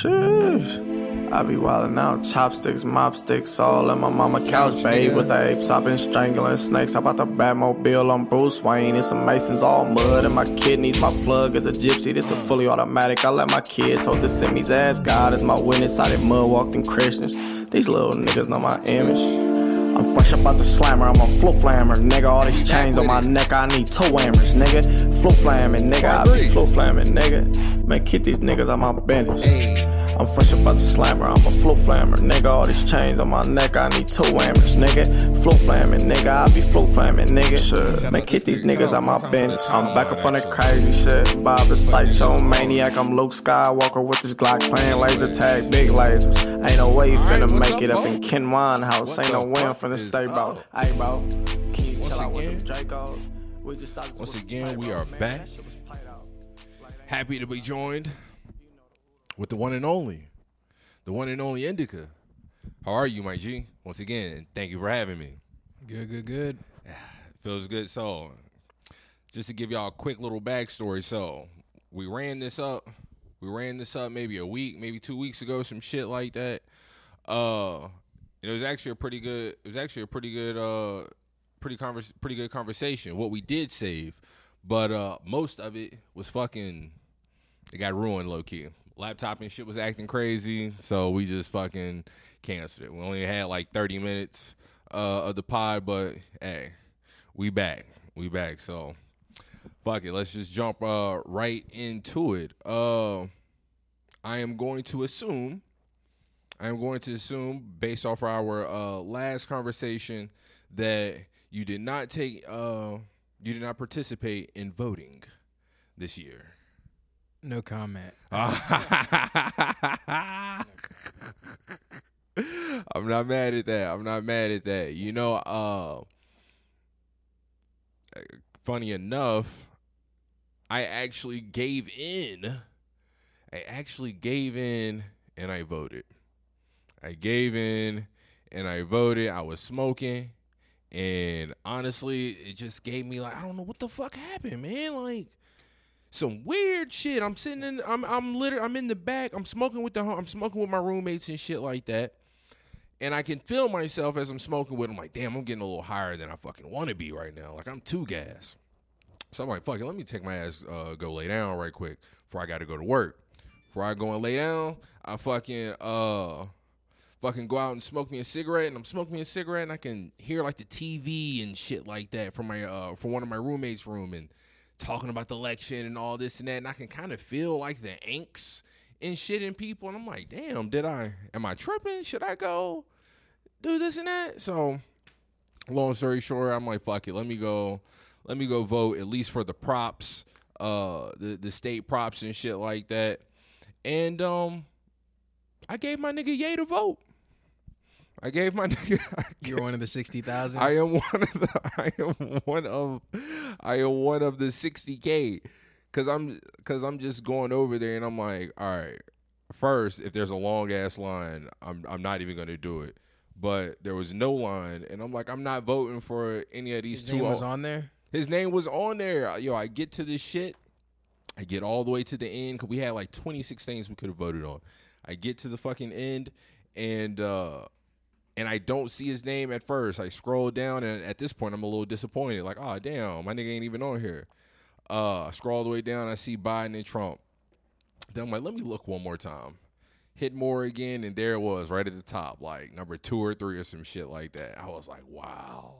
Sheesh. I be wildin' out, chopsticks, mopsticks, all in my mama couch, babe. With the apes, I been strangling snakes. How about the Batmobile on Bruce Wayne? It's some Masons, all mud, and my kidneys. My plug is a gypsy. This a fully automatic. I let my kids hold the semis ass. God is my witness. I did mud walked in Christians. These little niggas know my image. I'm fresh about the slammer, I'm a flow flammer, nigga. All these chains on my neck, I need toe hammers, nigga. Flow flamming, nigga. I be flow flamming, nigga. Man, keep these niggas out my business. I'm fresh about the slammer, I'm a flow flammer, nigga. All these chains on my neck, I need two hammers, nigga. Flow flamming, nigga. I be flow flamming, nigga. Sure. Man, keep these niggas out my business. I'm back up on that crazy shit. Bob the Sideshow Maniac, I'm Luke Skywalker with this Glock playing laser tag, big lasers. Ain't no way you finna make it up in Ken Wine house. Ain't no way I'm finna stay, bro. Hey, bro. Can you chill out with them Dracos? We just thought this Once again, we are back. that shit was played out. Like that. Happy to be joined with the one and only, the one and only Indica. How are you, my G? Once again, thank you for having me. Good, good, good. Feels good. So, just to give y'all a quick little backstory. So, we ran this up. We ran this up maybe a week, maybe two weeks ago, some shit like that. Uh, it was actually a pretty good. It was actually a pretty good. Uh, pretty convers- Pretty good conversation. What we did save, but uh, most of it was fucking. It got ruined low key. Laptop and shit was acting crazy, so we just fucking canceled it. We only had like thirty minutes uh, of the pod, but hey, we back. We back. So fuck it. Let's just jump uh, right into it. Uh, I am going to assume. I am going to assume, based off our uh, last conversation, that you did not take, uh, you did not participate in voting this year. No comment. I'm not mad at that. I'm not mad at that. You know, uh funny enough, I actually gave in. I actually gave in and I voted. I gave in and I voted. I was smoking and honestly, it just gave me like I don't know what the fuck happened, man. Like some weird shit. I'm sitting in I'm I'm literally I'm in the back. I'm smoking with the I'm smoking with my roommates and shit like that. And I can feel myself as I'm smoking with them like, damn, I'm getting a little higher than I fucking want to be right now. Like I'm too gas. So I'm like, fuck it, let me take my ass uh, go lay down right quick before I gotta go to work. Before I go and lay down, I fucking uh fucking go out and smoke me a cigarette and I'm smoking me a cigarette and I can hear like the TV and shit like that from my uh from one of my roommates' room and talking about the election and all this and that and I can kind of feel like the angst and shit in people and I'm like, damn, did I am I tripping? Should I go do this and that? So long story short, I'm like, fuck it, let me go let me go vote at least for the props, uh the, the state props and shit like that. And um I gave my nigga Ye to vote. I gave my nigga I You're one of the sixty thousand. I am one of the I am one of I am one of the 60k cuz I'm cuz I'm just going over there and I'm like, all right. First, if there's a long ass line, I'm I'm not even going to do it. But there was no line and I'm like I'm not voting for any of these His two name was on there. his name was on there. Yo, I get to this shit. I get all the way to the end because we had like 26 things we could have voted on. I get to the fucking end and uh and I don't see his name at first. I scroll down and at this point I'm a little disappointed. Like, oh damn, my nigga ain't even on here. Uh I scroll all the way down, I see Biden and Trump. Then I'm like, let me look one more time. Hit more again, and there it was right at the top, like number two or three or some shit like that. I was like, wow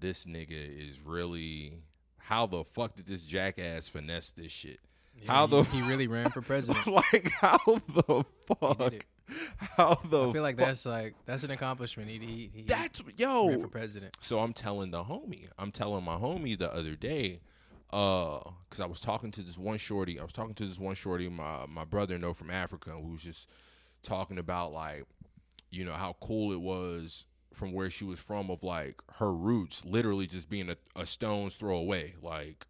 this nigga is really how the fuck did this jackass finesse this shit? how he, the he really ran for president. like how the fuck? How the I feel like that's like that's an accomplishment. He he, he that's yo. for president. So I'm telling the homie, I'm telling my homie the other day, uh, because I was talking to this one shorty. I was talking to this one shorty, my my brother know from Africa, who was just talking about like, you know, how cool it was from where she was from, of like her roots, literally just being a, a stone's throw away, like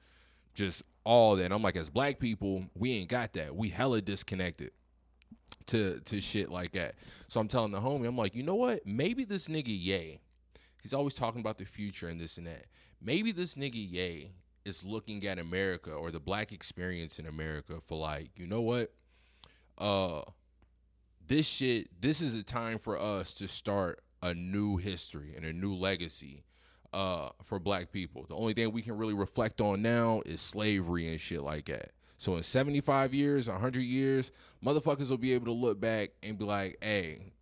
just all that. And I'm like, as black people, we ain't got that. We hella disconnected to to shit like that. So I'm telling the homie, I'm like, you know what? Maybe this nigga Ye, he's always talking about the future and this and that. Maybe this nigga Ye is looking at America or the black experience in America for like, you know what? Uh this shit, this is a time for us to start a new history and a new legacy uh, for black people. The only thing we can really reflect on now is slavery and shit like that. So in 75 years, 100 years, motherfuckers will be able to look back and be like, hey,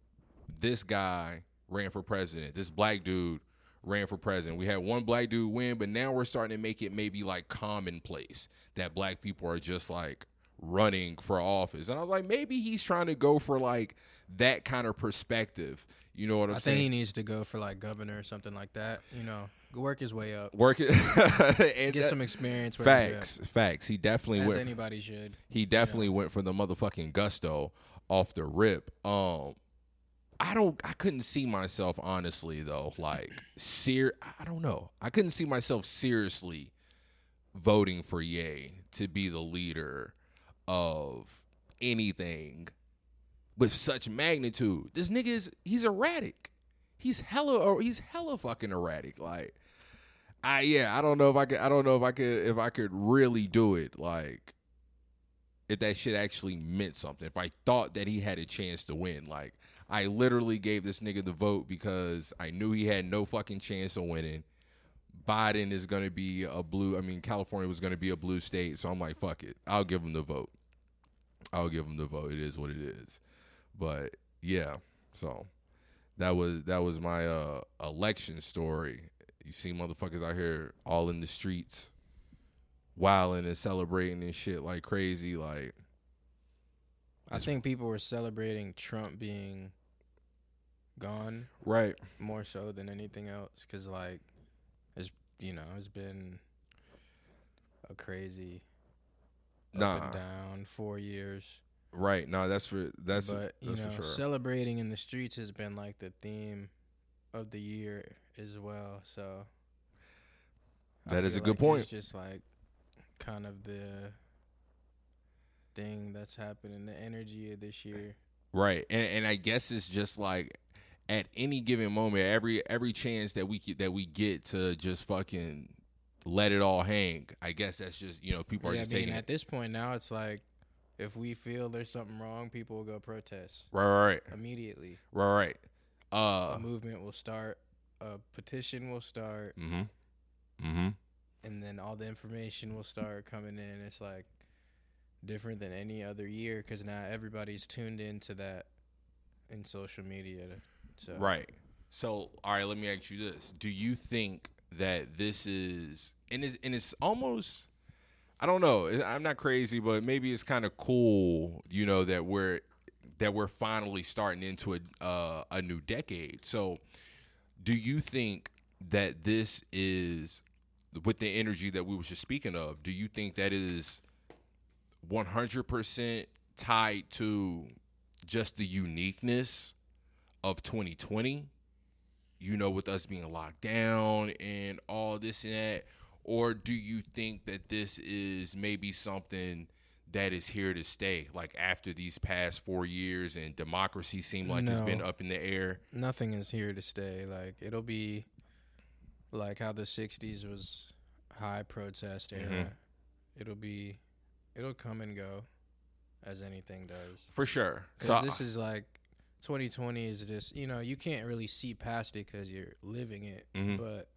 this guy ran for president. This black dude ran for president. We had one black dude win, but now we're starting to make it maybe like commonplace that black people are just like running for office. And I was like, maybe he's trying to go for like that kind of perspective. You know what I'm I saying? I think he needs to go for like governor or something like that. You know, work his way up, Work it and get that- some experience. work his way up, facts. Facts. He definitely as went. anybody should. he definitely went for the motherfucking gusto off the rip. Um, I don't. I couldn't see myself honestly though. Like, ser. I don't know. I couldn't see myself seriously voting for Ye to be the leader of anything with such magnitude. This nigga is he's erratic. He's hella or he's hella fucking erratic. Like I yeah, I don't know if I could I don't know if I could if I could really do it. Like if that shit actually meant something. If I thought that he had a chance to win. Like I literally gave this nigga the vote because I knew he had no fucking chance of winning. Biden is gonna be a blue I mean California was gonna be a blue state, so I'm like, fuck it. I'll give him the vote. I'll give him the vote. It is what it is. But yeah, so that was that was my uh election story. You see motherfuckers out here all in the streets, wilding and celebrating and shit like crazy. Like I think people were celebrating Trump being gone right, more so than anything else, because like, it's you know it's been a crazy up Nah. and down four years. right. No, that's for that's but you that's know, for sure. celebrating in the streets has been like the theme of the year as well. So That is a good like point. It's just like kind of the thing that's happening, the energy of this year. Right, and and I guess it's just like at any given moment, every every chance that we get, that we get to just fucking let it all hang. I guess that's just you know people are yeah, I mean, taking at it. this point now, it's like if we feel there's something wrong, people will go protest Right, right, right, immediately. right, right. Uh, a movement will start, a petition will start, mm-hmm, mm-hmm. and then all the information will start coming in. It's like different than any other year because now everybody's tuned into that in social media. So Right. So, all right, let me ask you this: Do you think that this is and is and it's almost I don't know. I'm not crazy, but maybe it's kind of cool, you know, that we're that we're finally starting into a uh, a new decade. So, do you think that this is with the energy that we were just speaking of? Do you think that is 100% tied to just the uniqueness of 2020? You know, with us being locked down and all this and that, or do you think that this is maybe something that is here to stay? Like after these past four years and democracy seemed like it's been up in the air. nothing is here to stay. Like it'll be like how the '60s was high protest era. Mhm. It'll be, it'll come and go, as anything does. For sure. So this is like 2020 is just you know you can't really see past it because you're living it. Mhm. But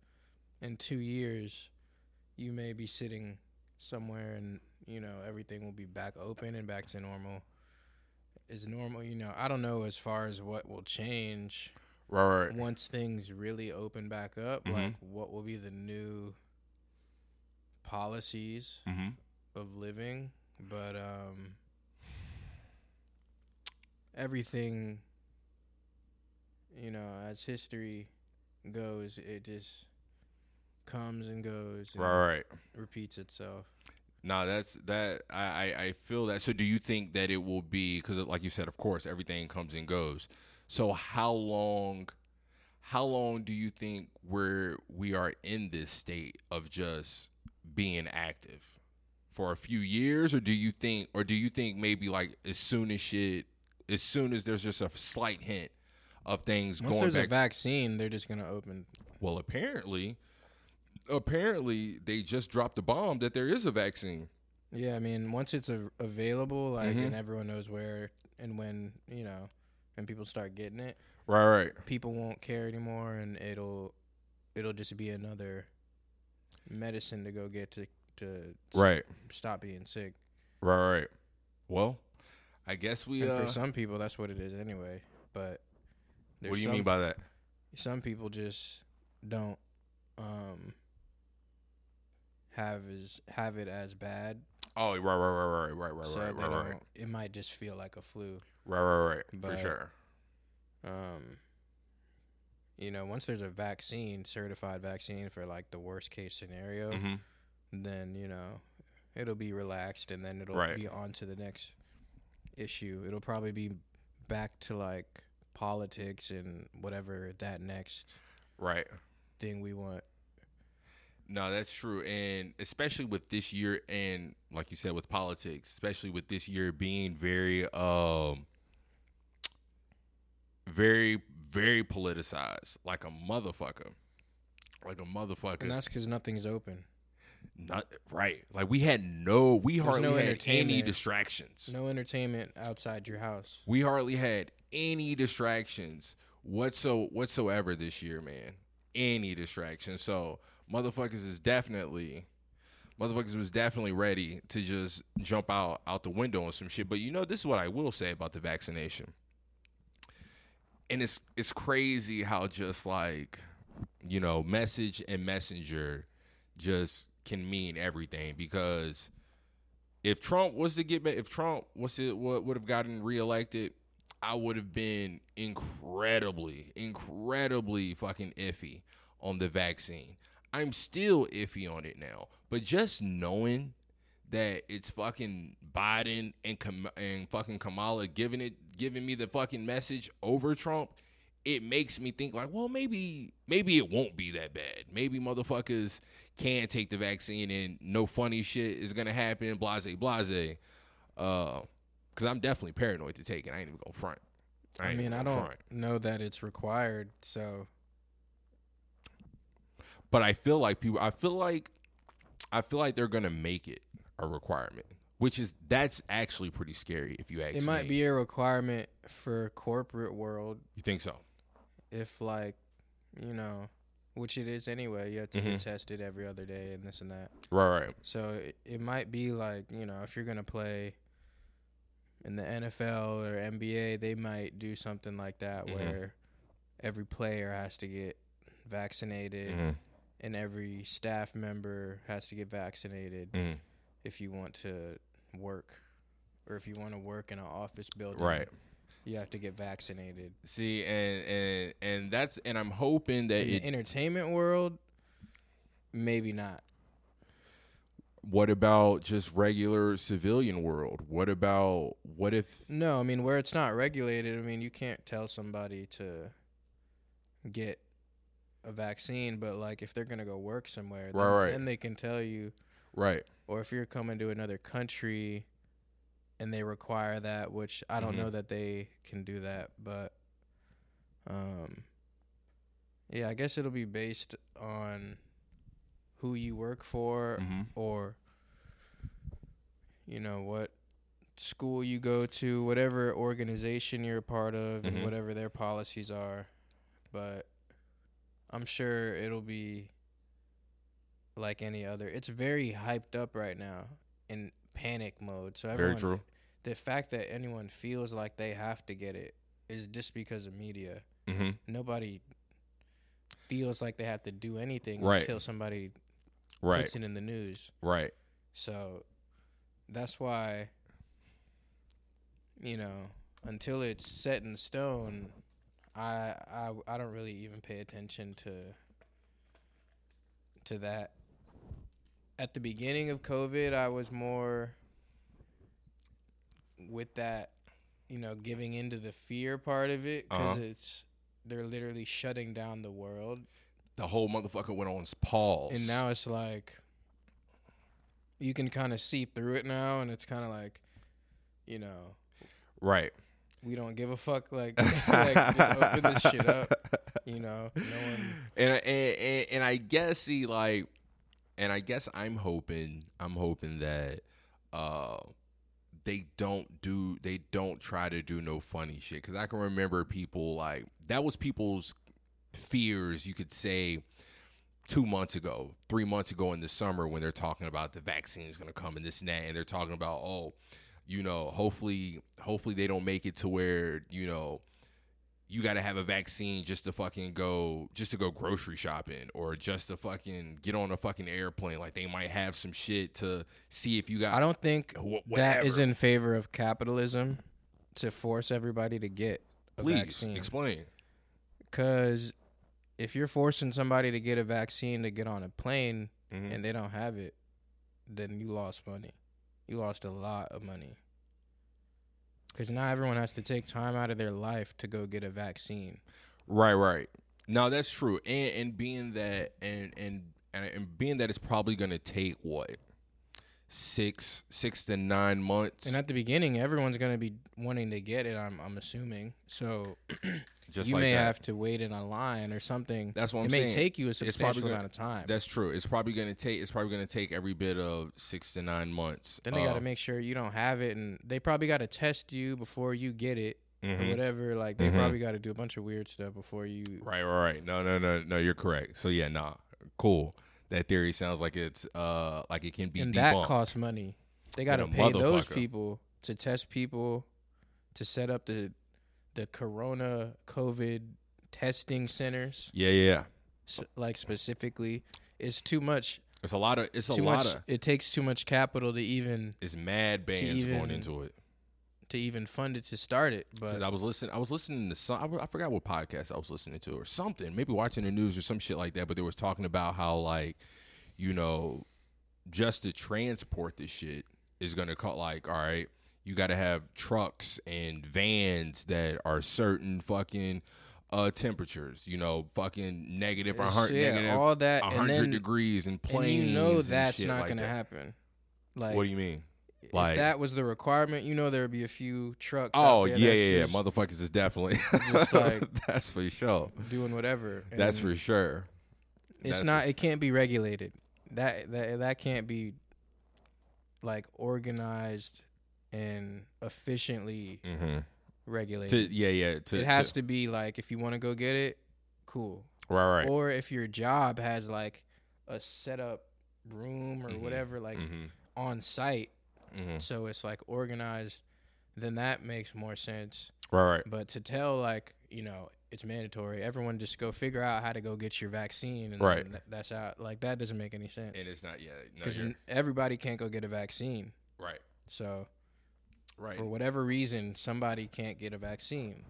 in two years, you may be sitting somewhere and you know everything will be back open and back to normal. Is normal, you know. I don't know as far as what will change right, right. once things really open back up. Mhm. Like what will be the new policies Mm-hmm. of living, but um everything you know, as history goes, it just comes and goes and Right, right. repeats itself. No, that's that. I, I feel that. So, do you think that it will be because, like you said, of course, everything comes and goes. So, how long, how long do you think we're we are in this state of just being active for a few years, or do you think, or do you think maybe like as soon as shit, as soon as there's just a slight hint of things Once going there's back, a vaccine, they're just gonna open. well, apparently, apparently they just dropped the bomb that there is a vaccine. Yeah, I mean, once it's a- available, like, Mhm. and everyone knows where and when, you know, and people start getting it, Right, right. people won't care anymore, and it'll it'll just be another medicine to go get to to Right. stop being sick. Right, right. Well, I guess we and uh for some people, that's what it is anyway. But What do you mean by that? some people just don't um have as have it as bad, Oh, right, right, right, right, right, right, so right, right, right. It might just feel like a flu. right, right, right, for sure. um you know once there's a vaccine certified vaccine for like the worst case scenario hmm then you know it'll be relaxed and then it'll Right. be on to the next issue it'll probably be back to like politics and whatever that next Right. thing we want No, that's true, and especially with this year, and like you said, with politics, especially with this year being very, um, very, very politicized, like a motherfucker, like a motherfucker. and that's because nothing's open Not right. Like we had no, we There's hardly no had any distractions. no entertainment outside your house We hardly had any distractions whatso whatsoever this year, man. Any distractions. So motherfuckers is definitely motherfuckers was definitely ready to just jump out out the window on some shit. But you know, this is what I will say about the vaccination. And it's it's crazy how just like, you know, message and messenger just can mean everything because if Trump was to get back, if Trump was to what would have gotten reelected, I would have been incredibly, incredibly fucking iffy on the vaccine. I'm still iffy on it now, but just knowing that it's fucking Biden and Kam- and fucking Kamala giving it giving me the fucking message over Trump, it makes me think like, well, maybe maybe it won't be that bad. Maybe motherfuckers can take the vaccine and no funny shit is gonna happen. Blase, blase. Uh, cause I'm definitely paranoid to take it. I ain't even gonna front. i, ain't mean i don't front. know that it's required so But I feel like people. I feel like, I feel like they're gonna make it a requirement, which is that's actually pretty scary if you ask it might be a requirement for corporate world You think so? if like you know which it is anyway you have to Mhm. get tested every other day and this and that Right, right. so it, it might be like you know if you're gonna play in the nfl or nba they might do something like that Mhm. where every player has to get vaccinated Mhm, and every staff member has to get vaccinated mhm. if you want to work or if you want to work in an office building Right. you have to get vaccinated See, and and and that's and I'm hoping that in it. the entertainment world, maybe not. what about just regular civilian world? What about what if? No, I mean where it's not regulated. I mean you can't tell somebody to get a vaccine, but like if they're gonna go work somewhere, then, Right, right. then they can tell you. Right. Or if you're coming to another country, and they require that, which I don't Mhm. know that they can do that, but um, yeah, I guess it'll be based on who you work for hmm or you know what school you go to, whatever organization you're a part of, Mhm. and whatever their policies are. But I'm sure it'll be like any other. It's very hyped up right now in panic mode. So Very everyone, true. The fact that anyone feels like they have to get it is just because of media. hmm Nobody feels like they have to do anything Right. until somebody Right. puts it in the news. Right. So that's why, you know, until it's set in stone, I I I don't really even pay attention to to that. At the beginning of COVID, I was more with that, you know, giving into the fear part of it because Uh-huh. it's they're literally shutting down the world The whole motherfucker went on pause. and now it's like you can kind of see through it now and it's kind of like you know right. We don't give a fuck like, like just open this shit up you know? No one and, and and and I guess see like, and I guess I'm hoping I'm hoping that uh they don't do they don't try to do no funny shit. Cuz I can remember people like that was people's fears you could say 2 months ago, 3 months ago in the summer when they're talking about the vaccine is going to come and this and that and they're talking about oh you know hopefully hopefully they don't make it to where you know you got to have a vaccine just to fucking go just to go grocery shopping or just to fucking get on a fucking airplane like they might have some shit to see if you got I don't think that is in favor of capitalism to force everybody to get a please vaccine. explain Because if you're forcing somebody to get a vaccine to get on a plane Mhm. and they don't have it, then you lost money. You lost a lot of money. Because now everyone has to take time out of their life to go get a vaccine. right right Now that's true and and being that and and and, being that it's probably going to take what 6 6 to 9 months And at the beginning, everyone's going to be wanting to get it, I'm, I'm assuming. So just you like may that. have to wait in a line or something. That's what I'm it may take you a substantial gonna- amount of time. That's true. It's probably gonna take. It's probably gonna take every bit of six to nine months. Then they got to make sure you don't have it, and they probably got to test you before you get it or mhm. whatever. Like they Mhm. probably got to do a bunch of weird stuff before you. Right, right, right. No, no, no, no. You're correct. So yeah, nah, cool. That theory sounds like it's uh like it can be and debunked. that costs money. They got to pay those people to test people, to set up the the Corona COVID testing centers. yeah, yeah, yeah. s- Like specifically, it's too much. It's a lot of. It's a lot much. of. It takes too much capital to even It's mad bands going into it. To even fund it to start it. But I was listening. I was listening to some. I, forgot what podcast I was listening to or something. Maybe watching the news or some shit like that. But they was talking about how like, you know, just to transport this shit is gonna cost like, all right, you got to have trucks and vans that are certain fucking uh temperatures. You know, fucking negative or hundred, negative all that, and hundred then degrees and planes and you know and that's not going to that. happen. Like, What do you mean? If that was the requirement, you know there would be a few trucks. Oh out there yeah, yeah, yeah. Motherfuckers is definitely. Just like- that's for sure. doing whatever. That's for sure. It's that's not. It can't be regulated. That that that can't be like organized and efficiently Mm-hmm. regulated. To yeah, yeah. To, it has to, to be like if you want to go get it, cool. right, right. Or if your job has like a setup room or Mhm. whatever, like mm-hmm. on site, Mm-hmm. so it's like organized, then that makes more sense. Right, right. But to tell like you know it's mandatory, everyone just go figure out how to go get your vaccine, and Right. th- that's out. Like that doesn't make any sense And it's not yeah. No, because you're- everybody can't go get a vaccine. right, So right. for whatever reason, somebody can't get a vaccine.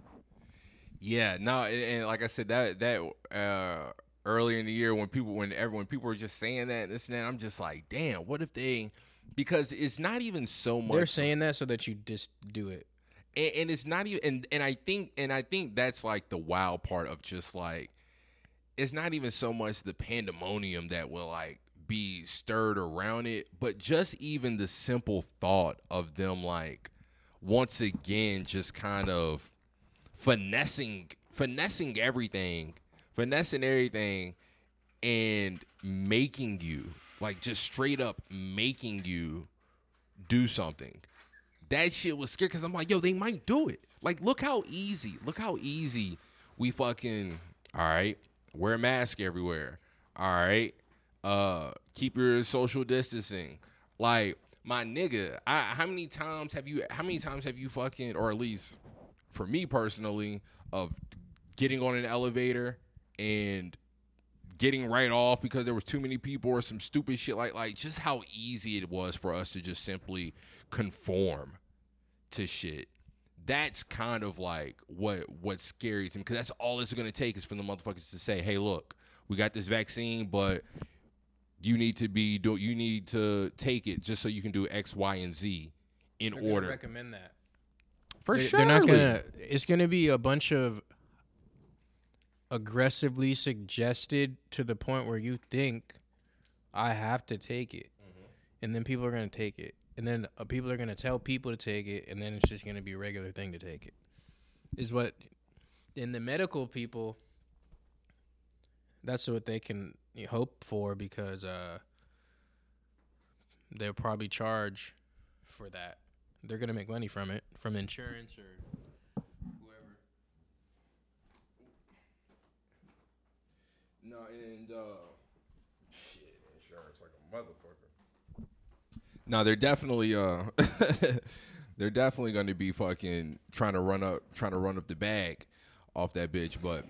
Yeah, no, and, and like I said, that that uh, earlier in the year when people when everyone people were just saying that and this and that, I'm just like, damn, what if they? Because it's not even so much. They're saying that so that you just do it. and, and it's not even and, and i think and i think that's like the wild part of just like it's not even so much the pandemonium that will like be stirred around it but just even the simple thought of them like once again just kind of finessing finessing everything finessing everything and making you like just straight up making you do something that shit was scary because I'm like, yo, they might do it. Like, look how easy, look how easy we fucking, all right, wear a mask everywhere. All right, uh, keep your social distancing. Like, my nigga, I, how many times have you, how many times have you fucking, or at least for me personally, of getting on an elevator and getting right off because there was too many people or some stupid shit like like just how easy it was for us to just simply conform to shit. That's kind of like what what's scary to me because that's all it's gonna take is for the motherfuckers to say, "Hey, look, we got this vaccine, but you need to be do you need to take it just so you can do X, Y, and Z in They're order." recommend that. For They- sure, They're not gonna. It's gonna be a bunch of aggressively suggested to the point where you think I have to take it, and then people are gonna take it, and then uh, people are gonna tell people to take it, and then it's just gonna be a regular thing to take it. Is what, in the medical people. That's what they can hope for because uh, they'll probably charge for that. They're gonna make money from it, from insurance or No, and uh, shit, insurance like a motherfucker. No, they're definitely uh, they're definitely going to be fucking trying to run up, trying to run up the bag off that bitch. But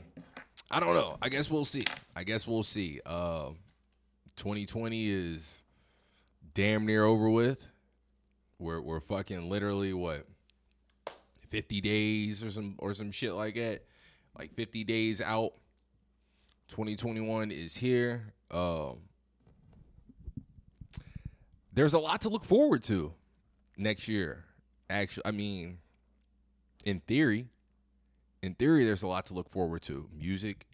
I don't know. I guess we'll see. I guess we'll see. Uh, 2020 is damn near over with. We're we're fucking literally what 50 days or some or some shit like that. Like 50 days out. 2021 is here. Um, there's a lot to look forward to next year. Actually, I mean, in theory, in theory, there's a lot to look forward to. Music,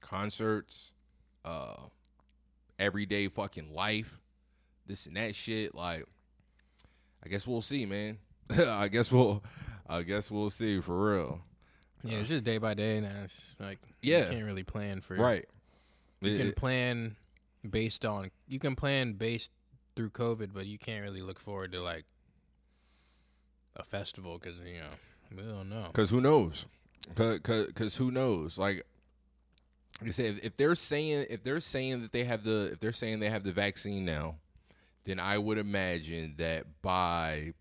concerts, uh, everyday fucking life, this and that shit. Like, I guess we'll see, man. I guess we'll, I guess we'll see for real. Yeah, it's uh, just day by day now. It's like Yeah. you can't really plan for Right. You It- can plan based on you can plan based through COVID, but you can't really look forward to like a festival because you know we don't know. Cause who knows? Cause, cause, 'cause who knows? Like, you I said, if they're saying if they're saying that they have the if they're saying they have the vaccine now, then I would imagine that by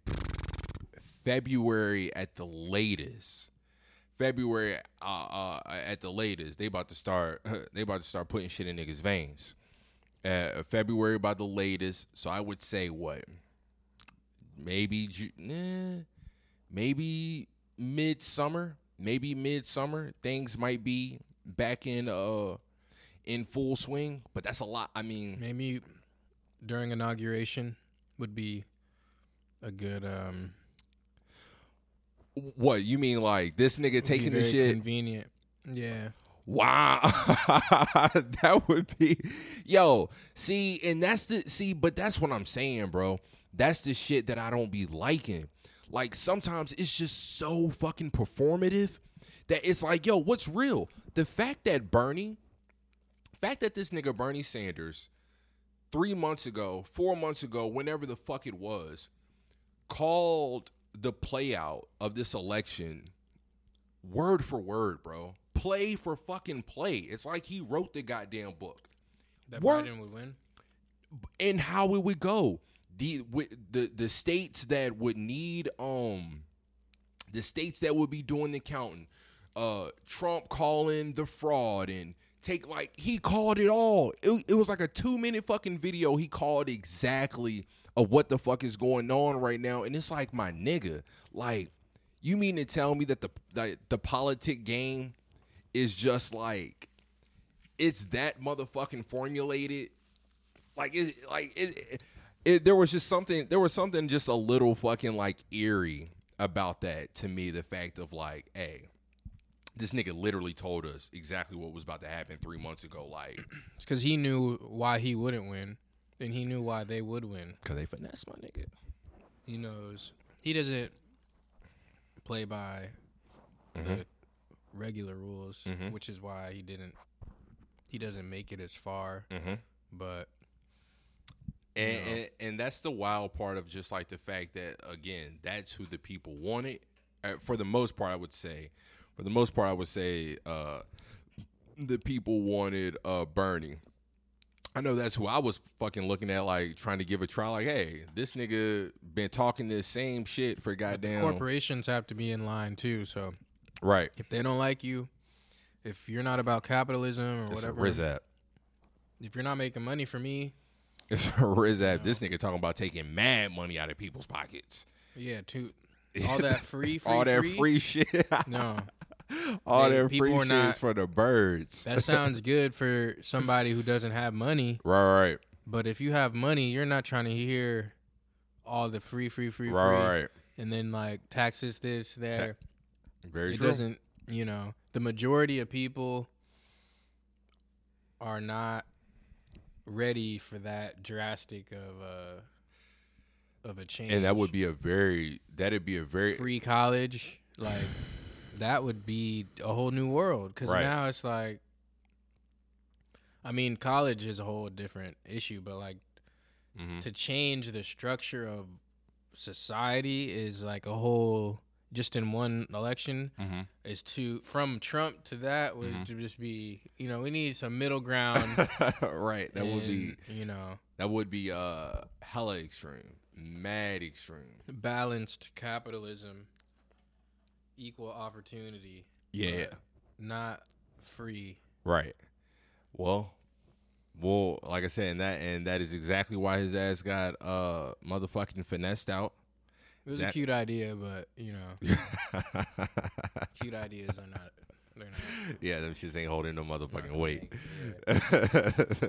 February at the latest, February uh, uh, at the latest, they about to start they about to start putting shit in niggas' veins. Uh, February by the latest, so I would say what? Maybe maybe midsummer, maybe midsummer, things might be back in uh in full swing. But that's a lot. I mean, Maybe during inauguration would be a good um what you mean like this nigga taking the shit? convenient. Yeah. Wow, that would be, yo. See, and that's the see, but that's what I'm saying, bro. That's the shit that I don't be liking. Like sometimes it's just so fucking performative that it's like, yo, what's real? The fact that Bernie, fact that this nigga Bernie Sanders, three months ago, four months ago, whenever the fuck it was, called the play out of this election word for word, bro. Play for fucking play. It's like he wrote the goddamn book That Word- Biden would win. and how it would go. The the the states that would need um the states that would be doing the counting. Uh Trump calling the fraud and take like he called it all. It, it was like a 2 minute fucking video. He called exactly of what the fuck is going on right now and it's like my nigga, like you mean to tell me that the the, the politic game is just like it's that motherfucking formulated? Like it like it, it, it there was just something there was something just a little fucking like eerie about that to me the fact of like hey this nigga literally told us exactly what was about to happen three months ago like It's because he knew why he wouldn't win, and he knew why they would win. because they finesse my nigga He knows he doesn't play by Mm-hmm. the regular rules, which is why he didn't. He doesn't make it as far, mm-hmm. but and, and and that's the wild part of just like the fact that again that's who the people wanted uh, for the most part i would say for the most part i would say uh the people wanted uh bernie i know that's who i was fucking looking at like trying to give a try like hey this nigga been talking this same shit for goddamn corporations have to be in line too. So right if they don't like you, if you're not about capitalism or it's a whatever, Rizap. if you're not making money for me, It's a Rizap. This nigga talking about taking mad money out of people's pockets. yeah, too. All that free, free, All that free. free shit. No, All that free shit not- for the birds. that sounds good for somebody who doesn't have money. right, right, But if you have money, you're not trying to hear all the free, free, free, right, free, right. and then like taxes this there. Very true. it true. doesn't, you know, the majority of people are not ready for that drastic of a of a change. and that would be a very that'd be a very free college, like that would be a whole new world. Because Right. now it's like, I mean, college is a whole different issue, but like Mhm. to change the structure of society is like a whole just in one election Mm-hmm. is to from Trump to that would Mhm. just be you know we need some middle ground. right. That would be you know that would be uh hella extreme, mad extreme. balanced capitalism, equal opportunity, Yeah. not free. Right. Well, well, like I said, and that and that is exactly why his ass got uh motherfucking finessed out. It was That- a cute idea, but you know, cute ideas are not. They're not. yeah, them shits ain't holding no motherfucking weight. them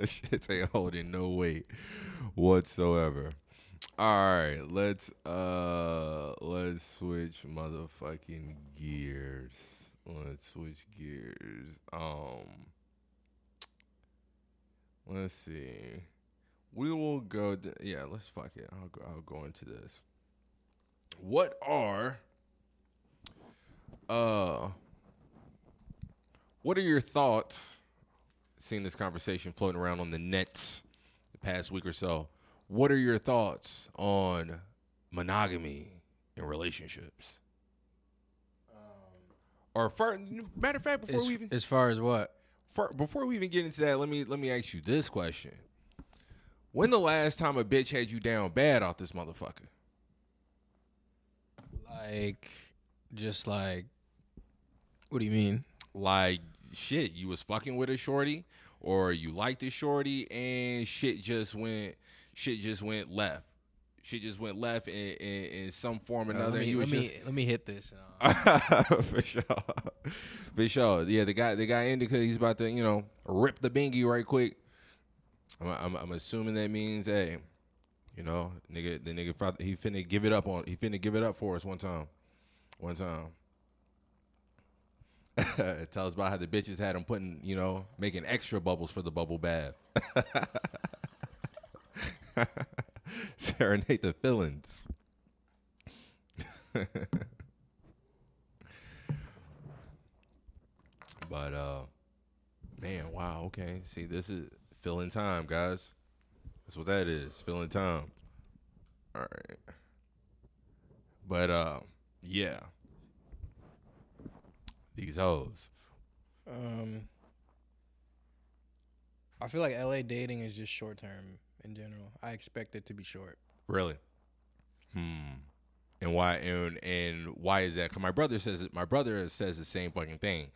shits ain't holding no weight whatsoever. All right, let's uh let's switch motherfucking gears. Let's switch gears. Um let's see. We will go d yeah, let's fuck it. I'll go I'll go into this. What are uh what are your thoughts seeing this conversation floating around on the nets the past week or so. What are your thoughts on monogamy in relationships? Um, or fir- matter of fact, before As, we even as far as what? fir- before we even get into that, let me let me ask you this question: When the last time a bitch had you down bad off this motherfucker? Like, just like, what do you mean? Like shit, you was fucking with a shorty, or you liked a shorty, and shit just went shit just went left. Shit just went left in, in, in some form or Uh, another. let and me let was me let me hit this. uh, for sure, for sure. Yeah, the guy, the guy ended because he's about to, you know, rip the bingy right quick. I'm, I'm, I'm assuming that means, hey, you know, nigga, the nigga, he finna give it up on, he finna give it up for us one time, one time. Tell us about how the bitches had him putting, you know, making extra bubbles for the bubble bath. Serenade the feelings. But uh man, wow, okay. See, this is filling time, guys. That's what that is. Filling time. All right. But uh yeah. These hoes. Um, I feel like LA dating is just short term in general. I expect it to be short. Really? Hmm. And why and and why is that? Cause my brother says it my brother says the same fucking thing.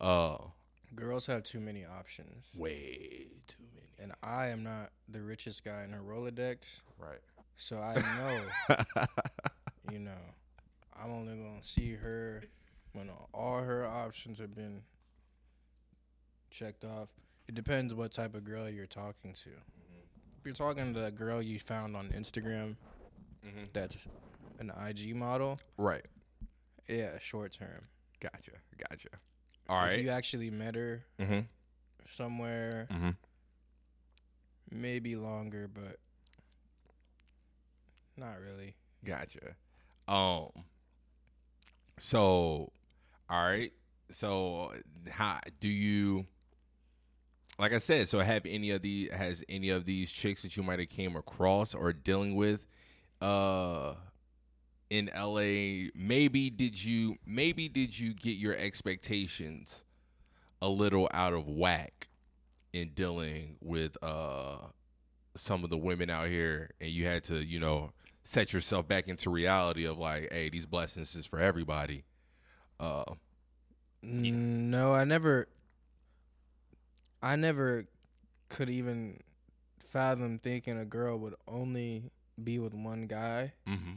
Uh Girls have too many options, way too many. and I am not the richest guy in her Rolodex, Right. so I know, you know, I'm only gonna see her when all her options have been checked off. It depends what type of girl you're talking to. If you're talking to a girl you found on Instagram, Mhm. that's an IG model, Right. yeah, short term. Gotcha. Gotcha. All If right. you actually met her mm-hmm. somewhere, Mm-hmm. maybe longer, but not really. Gotcha. Um. So, all right. So, how do you? Like I said, so have any of the has any of these chicks that you might have came across or dealing with, uh, in LA? Maybe did you? Maybe did you get your expectations a little out of whack in dealing with uh some of the women out here, and you had to, you know, set yourself back into reality of like, hey, these blessings is for everybody. Uh, Mm, No, I never. I never could even fathom thinking a girl would only be with one guy. mm-hmm.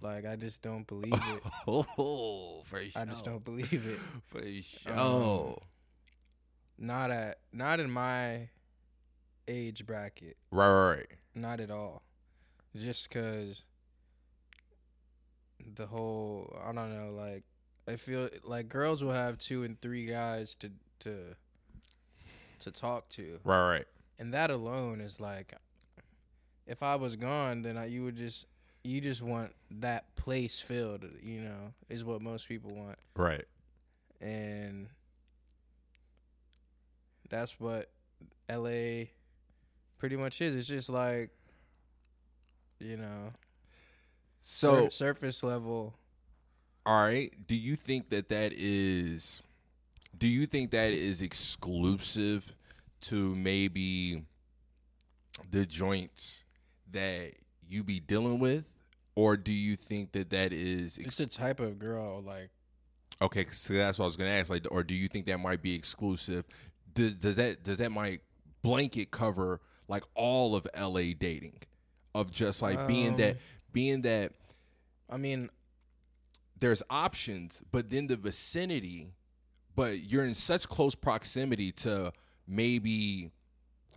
Like I just don't believe it. Oh, for sure. I just don't believe it. For sure. Um, Not at not in my age bracket. right, right, right. Not at all. Just cause the whole I don't know, like I feel like girls will have two and three guys to to to talk to. Right, right. And that alone is like if I was gone then I, you would just you just want that place filled, you know, is what most people want. Right. And that's what LA pretty much is. It's just like you know, So, Sur- surface level. all right, do you think that that is do you think that is exclusive to maybe the joints that you be dealing with or do you think that that is It's a type of girl. Like Okay, so that's what I was gonna ask. Like, or do you think that might be exclusive? Does does that does that might blanket cover like all of LA dating, of just like being that Um, being that I mean, there's options, but then the vicinity, but you're in such close proximity to maybe,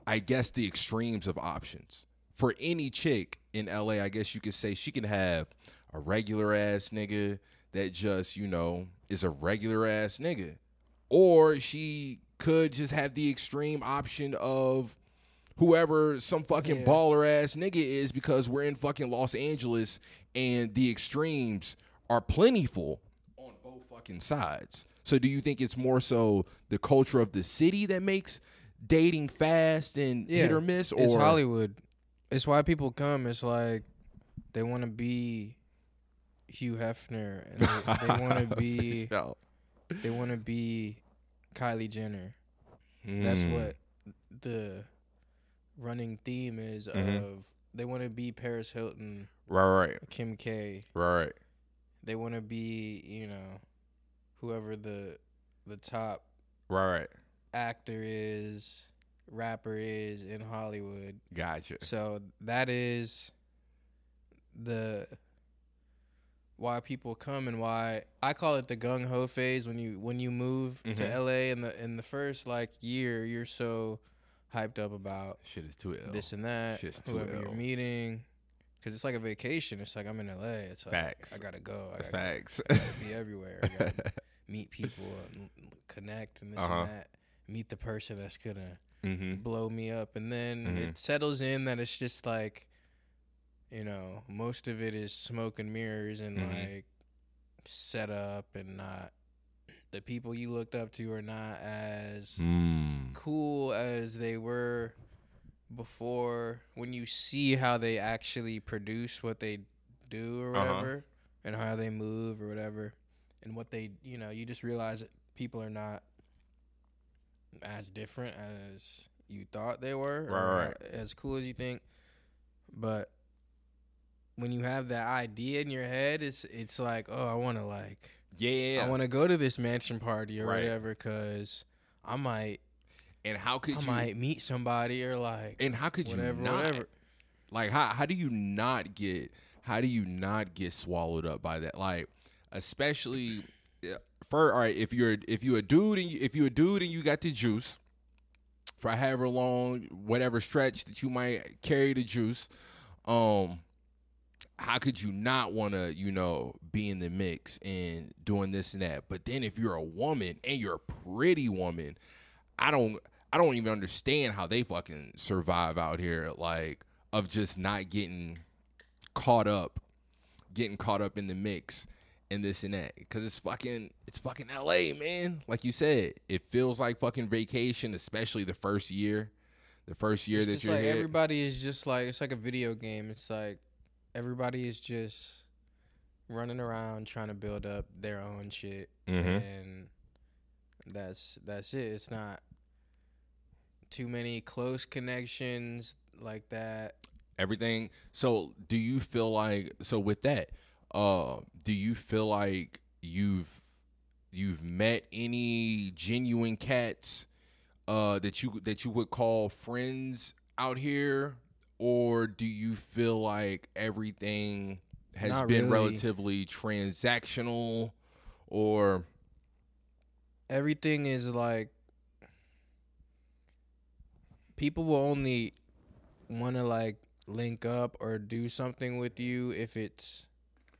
I guess the extremes of options for any chick in LA. I guess you could say she can have a regular ass nigga that just you know is a regular ass nigga, or she could just have the extreme option of whoever some fucking Yeah. baller ass nigga is because we're in fucking Los Angeles and the extremes are plentiful on both fucking sides. So do you think it's more so the culture of the city that makes dating fast and yeah, hit or miss or it's Hollywood. It's why people come. It's like they want to be Hugh Hefner, and they, they want to be they want to be Kylie Jenner. That's Mm. what the running theme is Mhm. of they want to be Paris Hilton, Right, right, Kim K. right, right. They want to be, you know, whoever the the top Right, right. actor is, rapper is in Hollywood. Gotcha. So that is the why people come and why I call it the gung ho phase when you when you move Mhm. to LA in the in the first like year you're so hyped up about Shit is too ill. this and that Shit's too whoever you're meeting because it's like a vacation it's like I'm in LA it's like Facts. I gotta go I gotta Facts. be everywhere I gotta meet people and connect and this Uh-huh. and that meet the person that's gonna mm-hmm. blow me up and then Mhm. it settles in that it's just like you know most of it is smoke and mirrors and Mhm. like set up and not the people you looked up to are not as Mm. cool as they were before when you see how they actually produce what they do or Uh-huh. whatever and how they move or whatever and what they you know you just realize that people are not as different as you thought they were Right, right. as cool as you think but when you have that idea in your head it's it's like oh I want to like Yeah, yeah, yeah. I want to go to this mansion party or Right. whatever cuz I might and how could I you? might meet somebody or like and how could whatever, you not? whatever. Like how how do you not get how do you not get swallowed up by that? Like especially for all right, if you're if you a dude and you, if you a dude and you got the juice for however long whatever stretch that you might carry the juice, um how could you not want to, you know, be in the mix and doing this and that? But then if you're a woman and you're a pretty woman, I don't I don't even understand how they fucking survive out here like of just not getting caught up getting caught up in the mix and this and that cuz it's fucking it's fucking LA, man. Like you said, it feels like fucking vacation, especially the first year. The first year It's that you're like here. everybody is just like it's like a video game. It's like everybody is just running around trying to build up their own shit, Mhm. and that's that's it. It's not too many close connections like that. everything so do you feel like so with that uh do you feel like you've you've met any genuine cats uh that you that you would call friends out here or do you feel like everything has Not been really. relatively transactional or Everything is like people will only want to like link up or do something with you if it's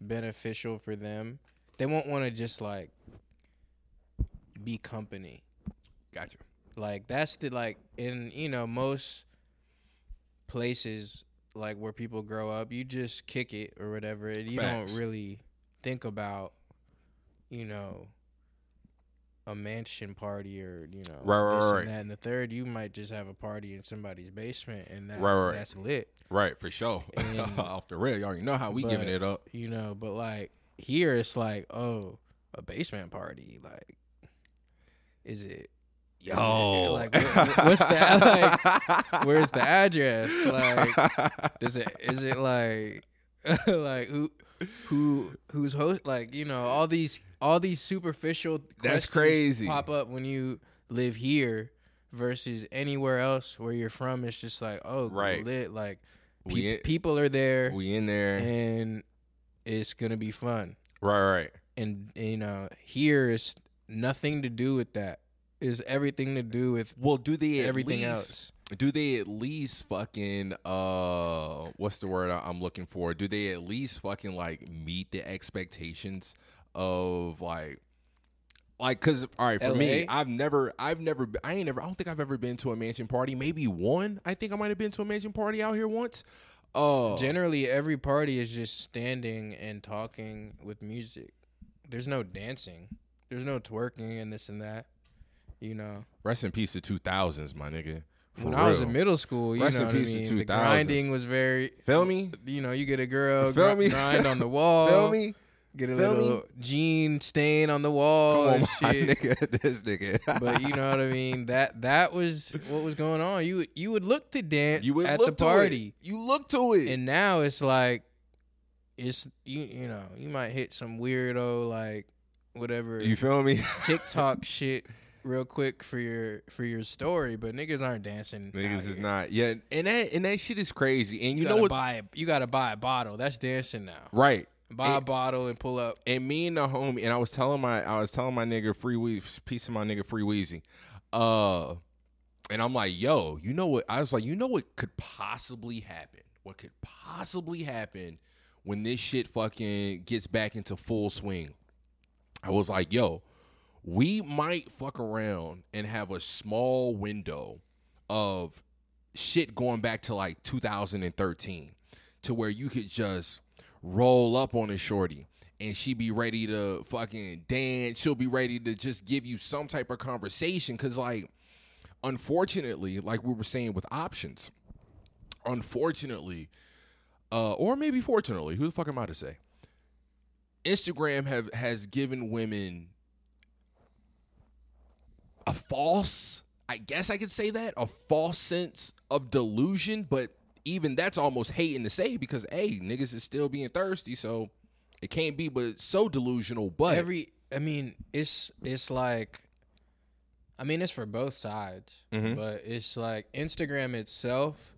beneficial for them. They won't want to just like be company. gotcha Like that's the like in you know most places like where people grow up, you just kick it or whatever. And you Facts. don't really think about you know a mansion party or you know Right, right, this and right. that. And the third, you might just have a party in somebody's basement, and that, Right, right. that's lit. Right, for sure. And- Off the rail, you already know how we giving it up. You know, but like here, it's like oh, a basement party. Like, is it- Yo, like what- what- what's that? Like, where's the address? Like, Does it is it like like who who who's host like you know all these all these superficial That's crazy. pop up when you live here versus anywhere else where you're from it's just like oh Right. lit like pe- We in- people are there we in there, and it's gonna be fun right, right. and you know here is nothing to do with that is everything to do with Well, do they at everything least, else Do they at least fucking uh, what's the word I- I'm looking for? Do they at least fucking like meet the expectations of like, like, cause all right for me, I've never, I've never, I ain't never, I don't think I've ever been to a mansion party. Maybe one. I think I might have been to a mansion party out here once. Uh, Generally, every party is just standing and talking with music. There's no dancing. There's no twerking and this and that. You know, rest in peace to two thousands, my nigga. For when I was in middle school, you Rest know what I mean. The grinding was very. feel me, You know, you get a girl Feel gr- me? grind on the wall. feel me. Get a Feel me? little jean stain on the wall Come on, and my shit. nigga, this nigga. but you know what I mean. That that was what was going on. You you would look to dance you would at the party. You look to it. and now it's like it's you you know you might hit some weirdo like whatever you feel me? TikTok shit real quick for your for your story, but niggas aren't dancing. Niggas is here. not. Yeah, and that and that shit is crazy. And you, You, know what's buy you gotta buy a bottle. That's dancing now. right. Buy a bottle and pull up. And me and the homie, and I was telling my, I was telling my nigga Free Weezy, piece of my nigga Free Weezy, uh, and I'm like, yo, you know what? I was like, you know what could possibly happen? What could possibly happen when this shit fucking gets back into full swing? I was like, yo, we might fuck around and have a small window of shit going back to like 2013 to where you could just roll up on a shorty and she be ready to fucking dance. She'll be ready to just give you some type of conversation. Cause like, unfortunately, like we were saying with options, unfortunately, uh, or maybe fortunately, who the fuck am I to say? Instagram have has given women a false, I guess I could say that, a false sense of delusion, but even that's almost hating to say because hey, niggas is still being thirsty, so it can't be but so delusional. But Every I mean, it's it's like I mean, it's for both sides, Mhm. but it's like Instagram itself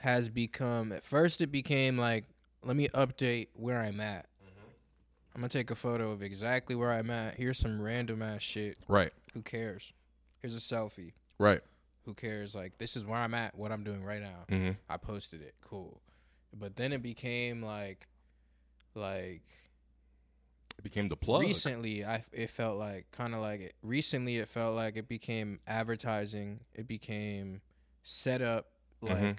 has become at first it became like let me update where I'm at. I'm gonna take a photo of exactly where I'm at. Here's some random ass shit. right, Who cares? Here's a selfie. right, Who cares? Like this is where I'm at, what I'm doing right now. mm-hmm. I posted it. Cool. But then it became like like it became the plug. recently I it felt like kind of like it recently it felt like it became advertising. It became set up like Mhm.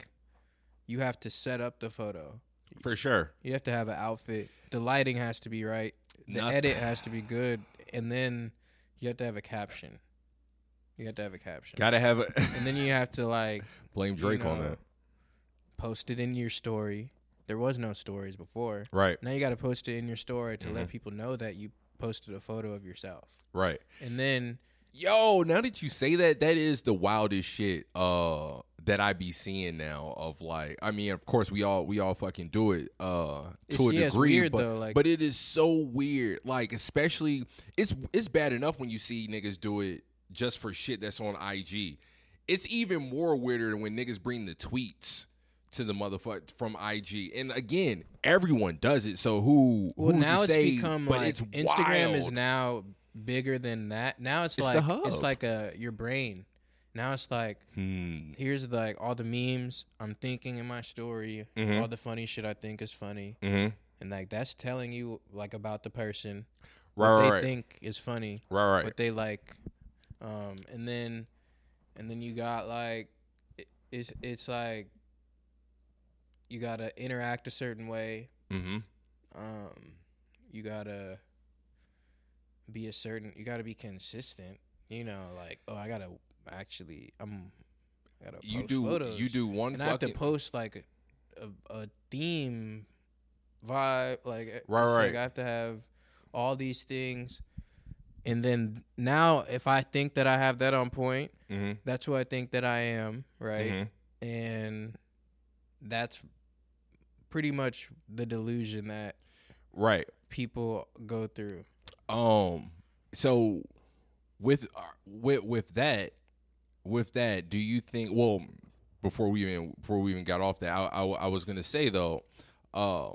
you have to set up the photo. For sure. You have to have an outfit. The lighting has to be right. The Noth- edit has to be good and then you have to have a caption. You have to have a caption. Gotta have a and then you have to like blame you Drake on know, that. Post it in your story. There was no stories before. Right, Now you got to post it in your story to let Mhm. people know that you posted a photo of yourself. right. And then Yo, now that you say that, that is the wildest shit uh that I be seeing now of like I mean, of course we all we all fucking do it uh It's- to a yeah, degree, weird, but, though, like- but it is so weird. Like especially it's it's bad enough when you see niggas do it just for shit that's on IG. It's even more weirder than when niggas bring the tweets to the motherfucker from IG. And again, everyone does it. So who well who's now it's say, become but like it's Instagram is now bigger than that. Now it's, It's like it's like a your brain. Now it's like Hmm. here's like all the memes I'm thinking in my story, Mhm. all the funny shit I think is funny, Mhm. and like that's telling you like about the person Right, what right, they right. think is funny. right, right. what they like um and then and then you got like it, it's it's like you gotta interact a certain way mm-hmm. um you gotta be a certain. You got to be consistent. You know, like oh, I gotta actually. I'm. I gotta You do photos. you do one and I have to post like a, a, a theme vibe like it's Right, like right. I have to have all these things and then now if I think that I have that on point Mhm, that's who I think that I am right mhm. and that's pretty much the delusion that right. people go through Um. So, with uh, with with that, with that, do you think? Well, before we even before we even got off that, I, I, I was gonna say though, uh,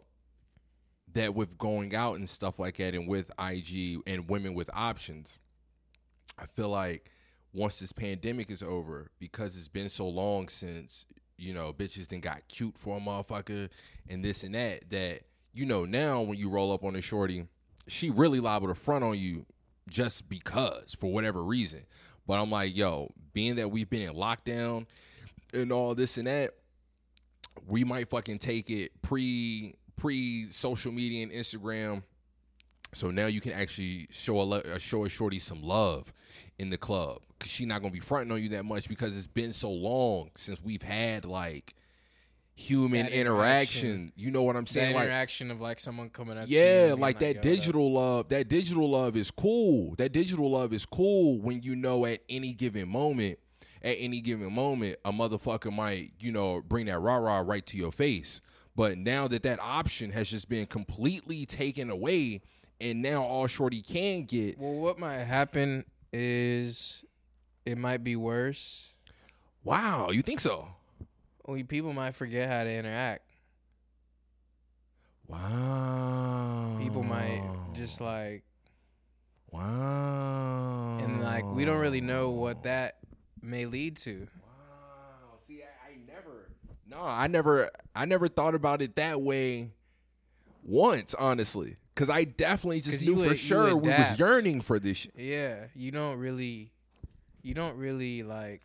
that with going out and stuff like that, and with IG and women with options, I feel like once this pandemic is over, because it's been so long since you know bitches then got cute for a motherfucker and this and that, that you know now when you roll up on a shorty, she really liable to front on you just because for whatever reason. But I'm like, yo, being that we've been in lockdown and all this and that, we might fucking take it pre pre social media and Instagram. So now you can actually show a lo- uh, show a shorty some love in the club because she not gonna be fronting on you that much because it's been so long since we've had like human That interaction. interaction. You know what I'm that saying? Like interaction of like someone coming up to you yeah, and like that digital love. That digital love is cool. That digital love is cool when you know at any given moment, at any given moment, a motherfucker might, you know, bring that rah rah right to your face. But now that that option has just been completely taken away, and now all Shorty can get, well what might happen is it might be worse wow, you think so? Well, people might forget how to interact. Wow. People might just like, wow, and like, we don't really know what that may lead to. Wow. See, I, I never. No, I never. I never thought about it that way. Once, honestly, because I definitely just knew you for sure we was yearning for this. Shit. Yeah, you don't really, you don't really like.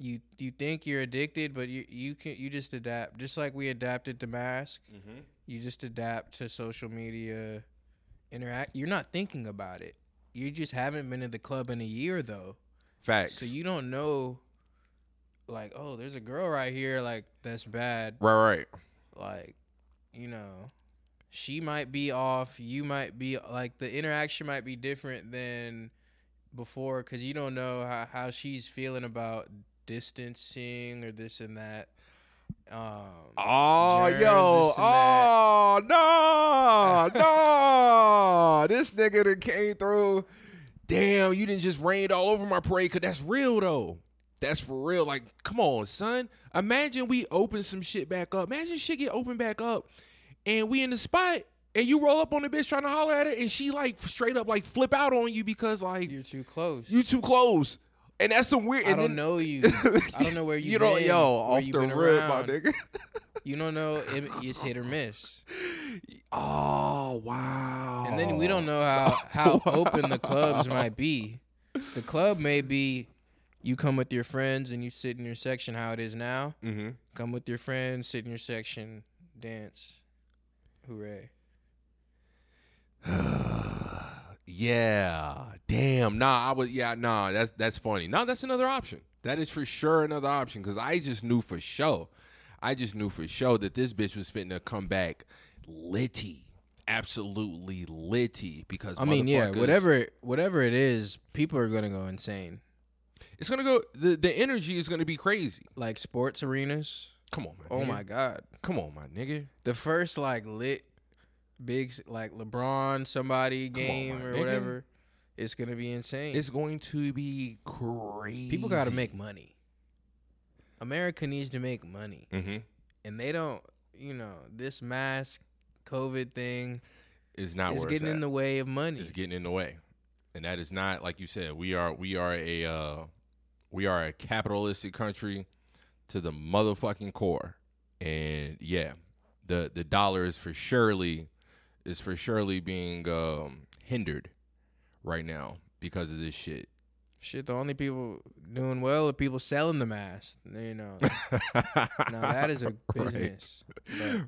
You you think you're addicted, but you you can you just adapt. Just like we adapted to mask, mm-hmm. you just adapt to social media, interact. You're not thinking about it. You just haven't been in the club in a year though. Facts. So you don't know like, oh, there's a girl right here, like that's bad. right, right. Like, you know, she might be off, you might be like the interaction might be different than before because you don't know how, how she's feeling about distancing or this and that. Um, Oh, germs, yo. that. Oh, no. No. this nigga that came through. Damn, you didn't just rain all over my parade because that's real, though. That's for real. Like, come on, son. Imagine we open some shit back up. Imagine shit get opened back up and we in the spot and you roll up on the bitch trying to holler at her and she, like, straight up, like, flip out on you because, like, You're too close. you too close. And that's some weird. I don't then- know you. I don't know where you. You don't, been, yo, off the rip, my nigga. You don't know. It, it's hit or miss. Oh wow! And then we don't know how how open the clubs might be. The club may be you come with your friends and you sit in your section how it is now. Mm-hmm. Come with your friends, sit in your section, dance. Hooray. yeah. Damn. Nah, I was. Yeah. Nah. That's that's funny. No, that's another option. That is for sure another option because I just knew for sure. I just knew for sure that this bitch was fitting to come back litty, absolutely litty. Because I mean, yeah, whatever whatever it is, people are gonna go insane. It's gonna go. The the energy is gonna be crazy. Like sports arenas. Come on, man. Oh my god. Come on, my nigga. The first like lit big like LeBron somebody Come on, game or nigga. whatever, it's gonna be insane. It's going to be crazy. People got to make money. America needs to make money, Mm-hmm. and they don't. You know, this mask, COVID thing is not where getting it's in the way of money. It's getting in the way, and that is not like you said. We are we are a uh, we are a capitalistic country to the motherfucking core, and yeah, the the dollar is for surely is for surely being um, hindered right now because of this shit. Shit, the only people doing well are people selling the mask. You know, now that is a business.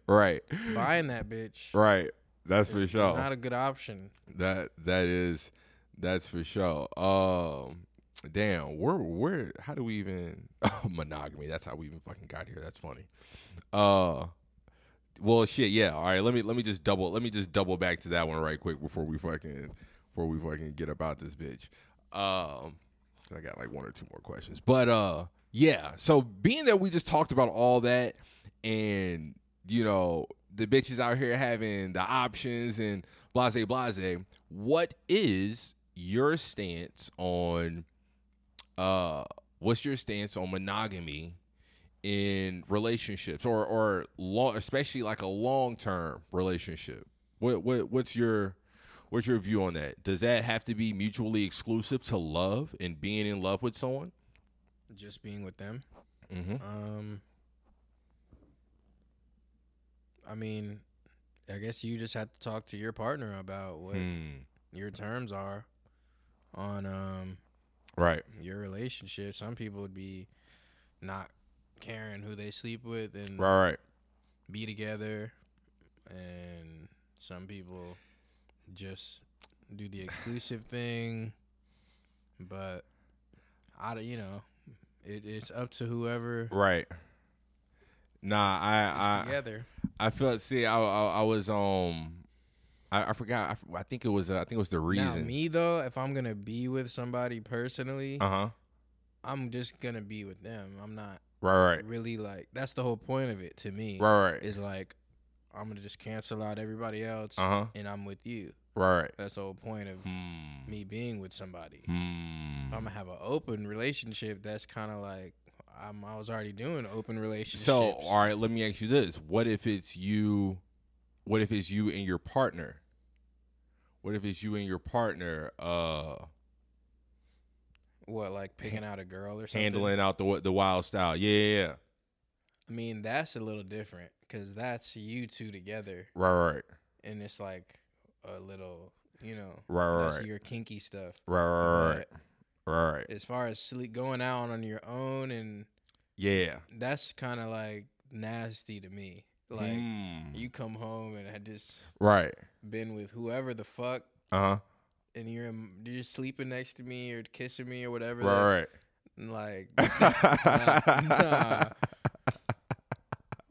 right, But buying that bitch, right. That's for It's sure. not a good option. That that is that's for sure. Um damn, where where how do we even oh, monogamy, that's how we even fucking got here. That's funny. Uh well shit, yeah. All right, let me let me just double let me just double back to that one right quick before we fucking before we fucking get about this bitch. Um I got like one or two more questions. But uh yeah, so being that we just talked about all that and you know, the bitches out here having the options and blase blase, what is your stance on uh what's your stance on monogamy in relationships or or long especially like a long-term relationship? What what what's your what's your view on that? Does that have to be mutually exclusive to love and being in love with someone? Just being with them. Mm-hmm. Um, I mean, I guess you just have to talk to your partner about what Hmm. your terms are on um Right. your relationship. Some people would be not caring who they sleep with and Right, right. be together, and some people just do the exclusive thing. But I, don't- you know, it, it's up to whoever Right. Nah, I I together. I felt see I I, I was um I, I forgot I think it was uh, I think it was the Now, reason. me though, if I'm gonna be with somebody personally, Uh huh. I'm just gonna be with them. I'm not Right, right, really like. That's the whole point of it to me. right, right. Is like I'm gonna just cancel out everybody else, Uh huh. and I'm with you. Right, right. That's the whole point of Hmm. me being with somebody. Hmm. I'm gonna have an open relationship, that's kind of like I'm, I was already doing open relationships. So, all right, let me ask you this: What if it's you? What if it's you and your partner? What if it's you and your partner uh what, like picking out a girl or something? handling out the the wild style? Yeah, yeah. I mean, that's a little different because that's you two together, Right, right, and it's like a little, you know, right, right, your kinky stuff. right, right, right, But right. As far as sleep, going out on your own, and Yeah. that's kind of like nasty to me. Like Hmm. you come home and had just Right. been with whoever the fuck, Uh huh. And you're in- you're sleeping next to me or kissing me or whatever. Right, right. Like, nah, nah.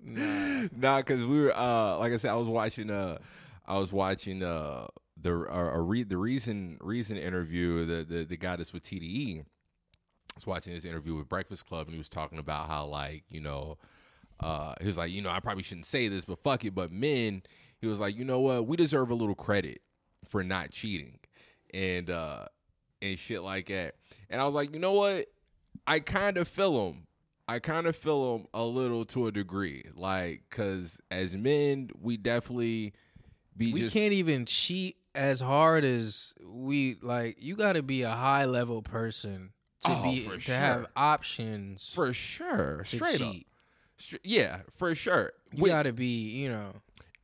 Nah. nah, because we were uh, like I said, I was watching uh, I was watching uh the uh, a re- the reason reason interview the the the guy that's with TDE. I was watching his interview with Breakfast Club, and he was talking about how like you know, uh, he was like you know I probably shouldn't say this, but fuck it, but men, he was like you know what, we deserve a little credit for not cheating, and uh, and shit like that, and I was like you know what, I kind of feel them. I kind of feel them a little to a degree, like because as men, we definitely be we just can't even cheat as hard as we like. You got to be a high level person to Oh, be to have options for sure, straight up, cheat. Str- yeah, for sure. You got to be, you know,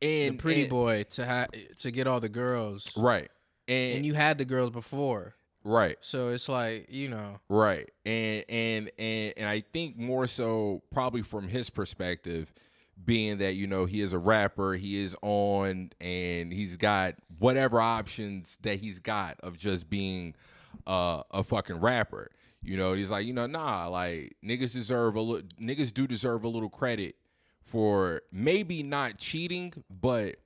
and pretty and- boy to have to get all the girls, right? And, and you had the girls before, right, so it's like you know, right, and and and and I think more so probably from his perspective, being that you know he is a rapper, he is on, and he's got whatever options that he's got of just being uh, a fucking rapper. You know, he's like, you know, nah, like niggas deserve a little, niggas do deserve a little credit for maybe not cheating, but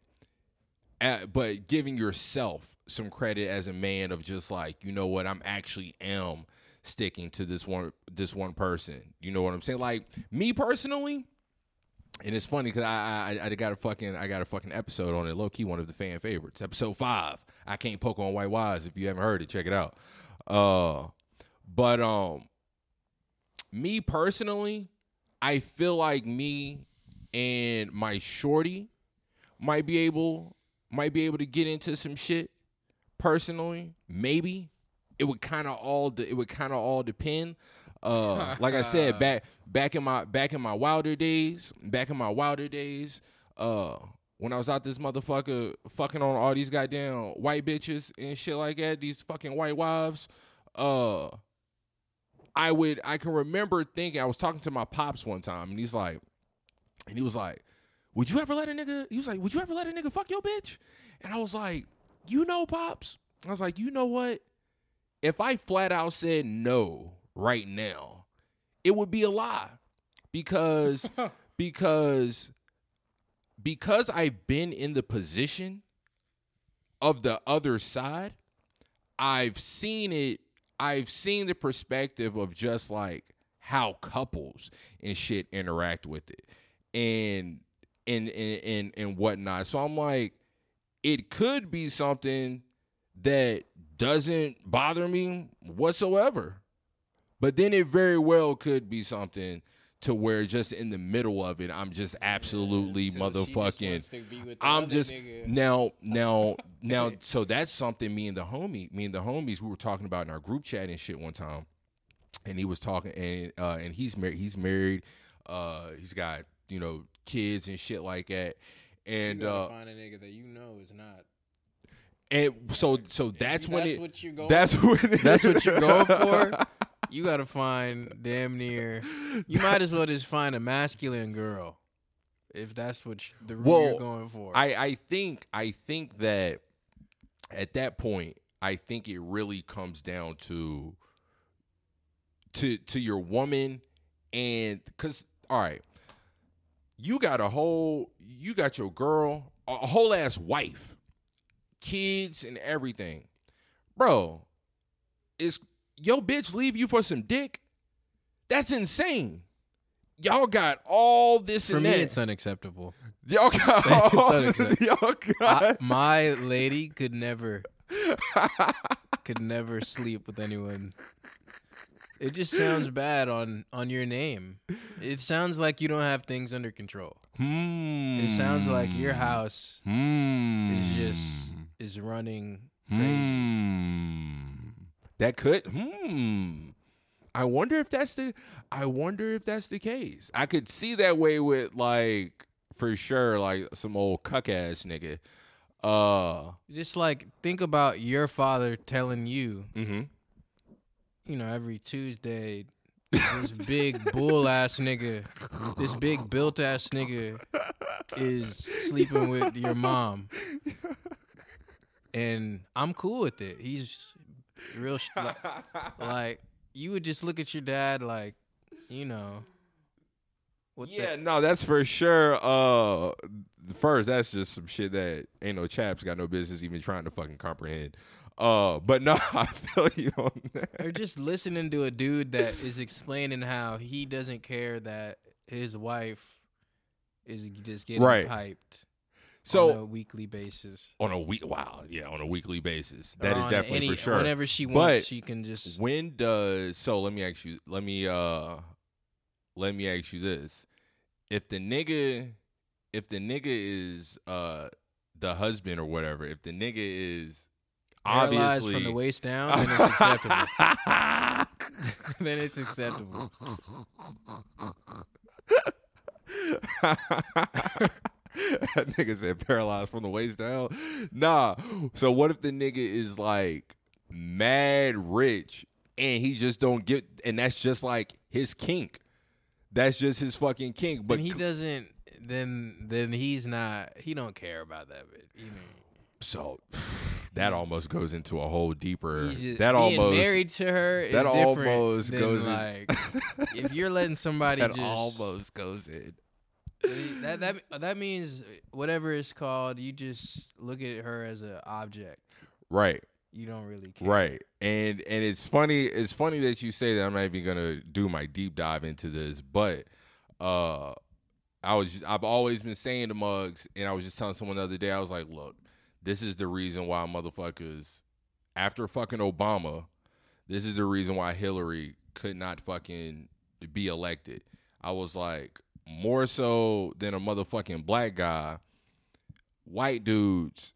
uh, but giving yourself some credit as a man of just like, you know what, I'm actually am sticking to this one this one person. You know what I'm saying? Like me personally, and it's funny because I, I I got a fucking I got a fucking episode on it, low key one of the fan favorites, episode five. I can't poke on white wise. If you haven't heard it, check it out. Uh, but um, me personally, I feel like me and my shorty might be able might be able to get into some shit personally maybe. It would kind of all de- it would kind of all depend. Uh like i said back back in my back in my wilder days back in my wilder days uh when i was out this motherfucker fucking on all these goddamn white bitches and shit like that these fucking white wives uh i would i can remember thinking i was talking to my pops one time and he's like and he was like would you ever let a nigga? He was like, would you ever let a nigga fuck your bitch? And I was like, you know, Pops? I was like, you know what? If I flat out said no right now, it would be a lie. Because because because I've been in the position of the other side, I've seen it, I've seen the perspective of just like how couples and shit interact with it. And and and and, and whatnot. So I'm like, it could be something that doesn't bother me whatsoever. But then it very well could be something to where just in the middle of it, I'm just absolutely motherfucking. I'm just now, now, now. So that's something me and the homie, me and the homies, we were talking about in our group chat and shit one time, and he was talking, and uh, and he's married. He's married. Uh, he's got you know kids and shit like that. And you uh, find a nigga that you know is not. and so so that's when that's it. what you're going. That's when it, That's what you're going for. You gotta find damn near. You might as well just find a masculine girl, if that's what you, the route Well, you're going for. I, I think I think that at that point, I think it really comes down to to to your woman and because all right, you got a whole you got your girl, a whole ass wife, kids and everything. Bro, is your bitch leave you for some dick? That's insane. Y'all got all this for and me, that. it's unacceptable. Y'all got It's all, unacceptable. y'all I, got my lady could never, could never sleep with anyone. It just sounds bad on on your name. It sounds like you don't have things under control. Hmm. It sounds like your house Hmm. is just is running crazy. Hmm. That could. Hmm. I wonder if that's the. I wonder if that's the case. I could see that way with like for sure, like some old cuck ass nigga. Uh. Just like think about your father telling you, Mm-hmm. You know, every Tuesday, this big bull ass nigga, this big built ass nigga is sleeping with your mom. And I'm cool with it. He's real sh- like, like you would just look at your dad like, you know, what the- Yeah, no, that's for sure. Uh, first, that's just some shit that ain't no chaps got no business even trying to fucking comprehend. Uh, but no, I feel you on that. or just listening to a dude that is explaining how he doesn't care that his wife is just getting Right. piped So on a weekly basis. on a week, wow, yeah, on a weekly basis, that is definitely any- for sure. Whenever she wants, But wants, she can just. When does so? Let me ask you. Let me uh, let me ask you this: If the nigga, if the nigga is uh the husband or whatever, if the nigga is Paralyzed obviously from the waist down, then it's acceptable. then it's acceptable. that nigga said paralyzed from the waist down. Nah. So what if the nigga is like mad rich and he just don't get and that's just like his kink. That's just his fucking kink. But But he doesn't. Then then he's not. He don't care about that bit. You know, so that almost goes into a whole deeper just, that being almost married to her is that different almost goes in- like if you're letting somebody that just almost goes in. that that that means whatever it's called, you just look at her as an object. Right. You don't really care. Right. And and it's funny it's funny that you say that I'm not even gonna do my deep dive into this, but uh I was just, I've always been saying to mugs, and I was just telling someone the other day, I was like, look, this is the reason why motherfuckers after fucking Obama, this is the reason why Hillary could not fucking be elected. I was like, more so than a motherfucking black guy, white dudes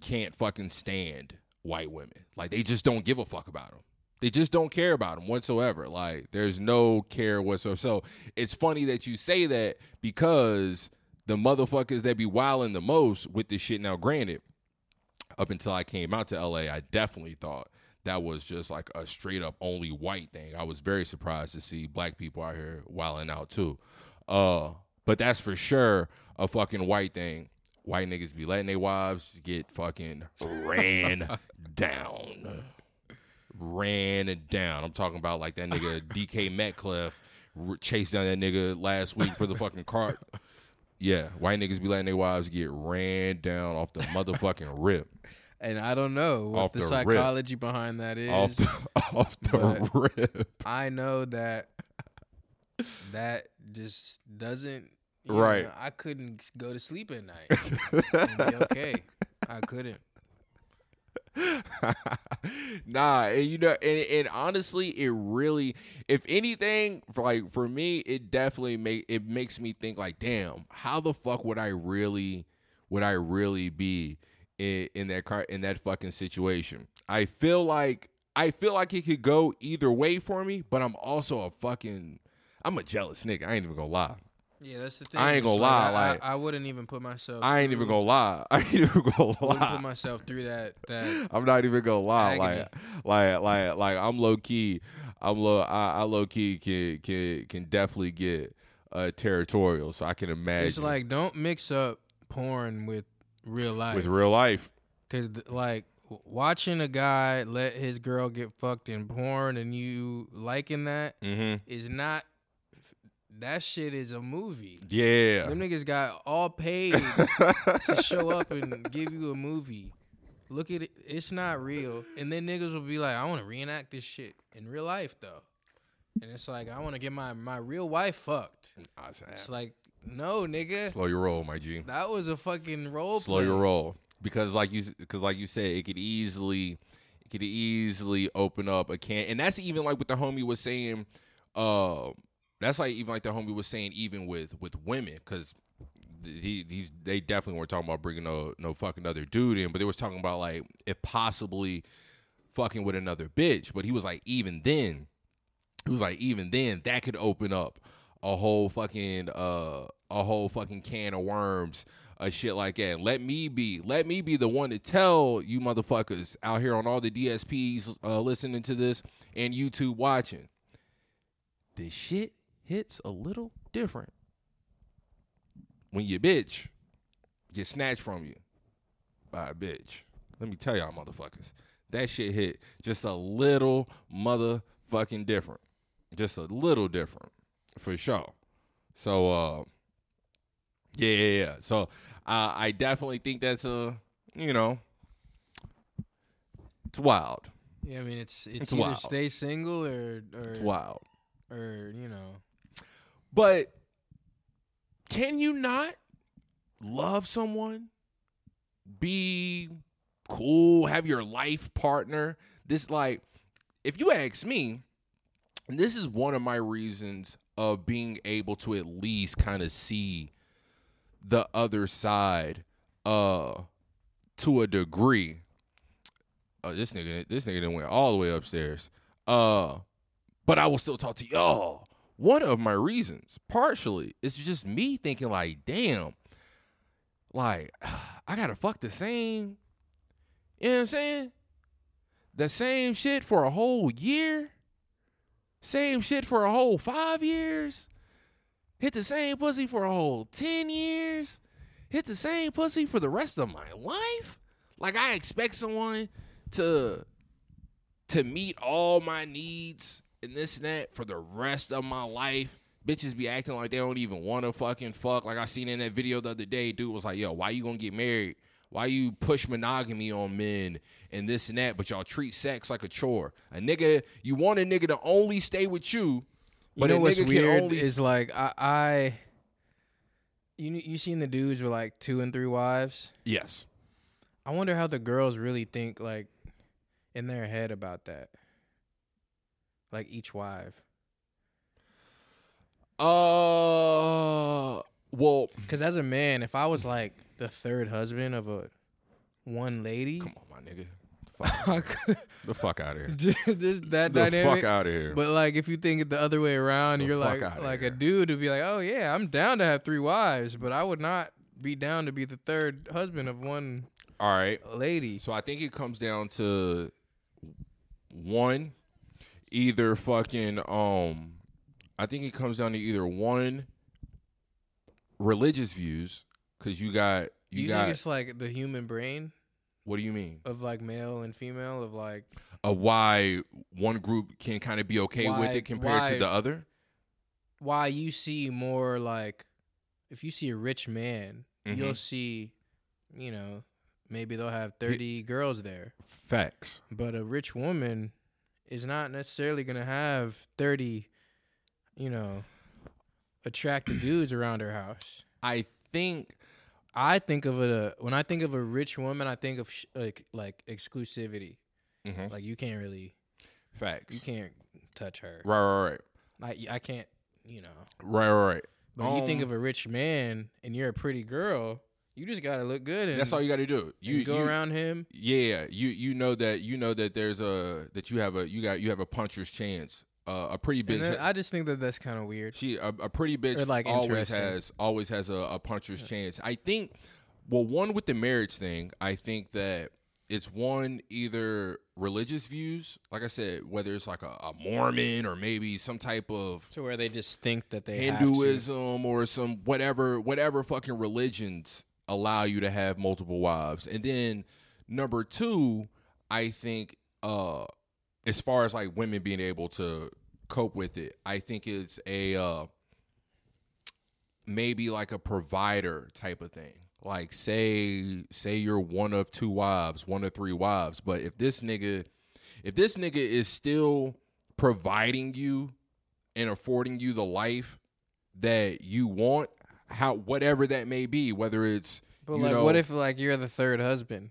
can't fucking stand white women. Like they just don't give a fuck about them. They just don't care about them whatsoever. Like there's no care whatsoever. So it's funny that you say that because the motherfuckers that be wilding the most with this shit. Now, granted, up until I came out to LA, I definitely thought that was just like a straight up only white thing. I was very surprised to see black people out here wilding out too. Uh, but that's for sure a fucking white thing. white niggas be letting their wives get fucking ran down. Ran down. I'm talking about like that nigga DK Metcalf chased down that nigga last week for the fucking cart. Yeah, white niggas be letting their wives get ran down off the motherfucking rip. And I don't know what Off the, the psychology behind that is. Off the, off the rip. I know that that just doesn't Right. know, I couldn't go to sleep at night and be okay. I couldn't. nah, and you know, and, and honestly, it really, if anything, for like for me, it definitely make it makes me think like, damn, how the fuck would I really, would I really be in, in that car in that fucking situation? I feel like I feel like it could go either way for me, but I'm also a fucking, I'm a jealous nigga. I ain't even gonna lie. Yeah, that's the thing. I ain't gonna lie, I, like- I, I wouldn't even put myself. I ain't even gonna lie. I ain't even gonna I wouldn't put myself through that. That I'm not even gonna lie. Agony. Like, like, like, like, I'm low key. I'm low. I, I low key can can can definitely get uh territorial. So I can imagine. it's like don't mix up porn with real life. with real life. Cause like watching a guy let his girl get fucked in porn and you liking that Mm-hmm. is not. That shit is a movie. Yeah. Them niggas got all paid to show up and give you a movie. Look at it. It's not real. And then niggas will be like, I want to reenact this shit in real life though. And it's like, I want to get my, my real wife fucked. It's like, no, nigga. Slow your roll, my G. That was a fucking role Slow play. your roll because, like you, because like you said, it could easily, it could easily open up a can, and that's even like what the homie was saying. Uh, that's like even like the homie was saying, even with with women, because he he's they definitely weren't talking about bringing no no fucking other dude in, but they was talking about like if possibly fucking with another bitch. But he was like, even then, he was like, even then, that could open up a whole fucking uh a whole fucking can of worms, a shit like that. Let me be, let me be the one to tell you motherfuckers out here on all the DSPs uh, listening to this and YouTube watching. This shit hits a little different when your bitch get snatched from you by a bitch. Let me tell y'all motherfuckers, that shit hit just a little motherfucking different. Just a little different for sure. So uh yeah, yeah, yeah. So uh, I definitely think that's a you know it's wild. Yeah, I mean, it's it's, It's either wild. stay single or or It's wild. or you know. But can you not love someone? Be cool, have your life partner. This like if you ask me, and this is one of my reasons of being able to at least kind of see the other side uh to a degree. Oh, this nigga this nigga went all the way upstairs. Uh but I will still talk to y'all. One of my reasons, partially, is just me thinking like, damn, like I gotta fuck the same. You know what I'm saying? The same shit for a whole year. Same shit for a whole five years. Hit the same pussy for a whole ten years. Hit the same pussy for the rest of my life. Like I expect someone to to meet all my needs and this and that for the rest of my life. Bitches be acting like they don't even want to fucking fuck. Like I seen in that video the other day, dude was like, "Yo, why you gonna get married? Why you push monogamy on men and this and that? But y'all treat sex like a chore. A nigga, you want a nigga to only stay with you, You know what's weird only is like I, I you you seen the dudes with like two and three wives. yes, I wonder how the girls really think like in their head about that. Like each wife, uh, well, because as a man, if I was like the third husband of a one lady, come on, my nigga, the fuck, I could- the fuck out of here, just, just that the dynamic. fuck out of here. But like, if you think it the other way around, The you're like like here. a dude to be like, oh yeah, I'm down to have three wives, but I would not be down to be the third husband of one All right, lady. So I think it comes down to one, either fucking um, I think it comes down to either one religious views because you got Do you got think it's like the human brain what do you mean? of like male and female of like Of why one group can kind of be okay with it compared to the other? why you see more like if you see a rich man, you'll Mhm. see, you know, maybe they'll have 30 girls there. Facts. But a rich woman is not necessarily to have 30, you know, attractive dudes around her house. I think I think of a when I think of a rich woman, I think of sh- like like exclusivity. mhm, Like you can't really facts. you can't touch her. Right, right, right, Like I can't, you know. right, right, right. But you think Um, of a rich man and you're a pretty girl, you just gotta look good and That's all you got to do. You you go you- around him. Yeah, you you know that you know that there's a that you have a you got you have a puncher's chance. Uh, a pretty bitch. then I just think that that's kind of weird. She a, a pretty bitch Or, like, always has always has a, a puncher's chance. I think well one with the marriage thing, I think that it's one either religious views, like I said, whether it's like a, a Mormon or maybe some type of To where they just think that they have to. Hinduism or some whatever whatever fucking religions allow you to have multiple wives. And then number 2, I think uh as far as like women being able to cope with it, I think it's a uh maybe like a provider type of thing. Like say say you're one of two wives, one of three wives, but if this nigga if this nigga is still providing you and affording you the life that you want, how whatever that may be, whether it's But you like, know, what if like you're the third husband,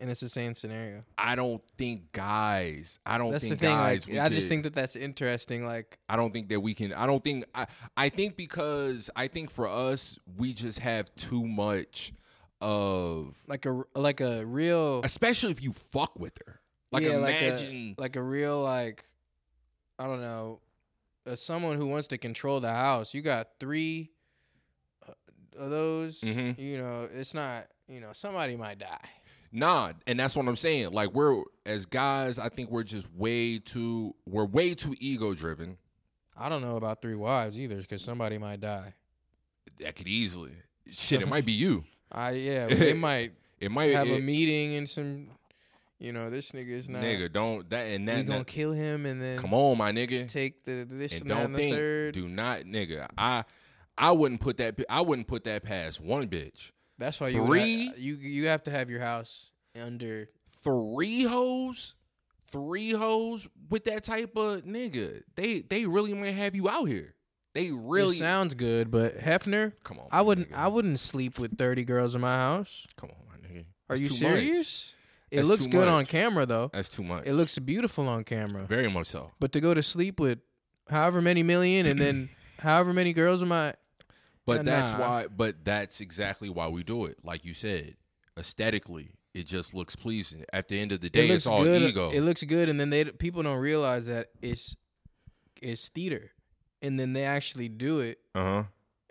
and it's the same scenario? I don't think guys, I don't That's the think thing. guys. Like, I just think that that's interesting. Like, I don't think that we can. I don't think. I I think because I think for us, we just have too much of, like a like a real especially if you fuck with her. Like yeah, imagine, like a, like a real like I don't know, someone who wants to control the house. You got three those. Mhm. You know, it's not. You know, somebody might die. Nah, and that's what I'm saying. Like we're as guys, I think we're just way too we're way too ego driven. I don't know about three wives either, because somebody might die. That could easily shit. It might be you. I yeah, it might It might have a meeting and some. You know, this nigga is not. nigga. Don't that and that. we gonna that- kill him and then come on, my nigga. take the this and and, don't and the think. third. Do not, nigga. I I wouldn't put that. I wouldn't put that past one bitch. That's why you Three? ha- you you have to have your house under. Three hoes, three hoes with that type of nigga. They they really might have you out here. They really it sounds good, but Hefner, come on. I wouldn't nigga. I wouldn't sleep with thirty girls in my house. Come on, my nigga. Are you serious? It That's looks good on camera though. That's too much. It looks beautiful on camera. very much so. But to go to sleep with however many million and then however many girls in my But Yeah, that's nah. why. But that's exactly why we do it. Like you said, aesthetically, it just looks pleasing. At the end of the day, it it's all good. ego. It looks good, and then they people don't realize that it's it's theater, and then they actually do it, uh huh.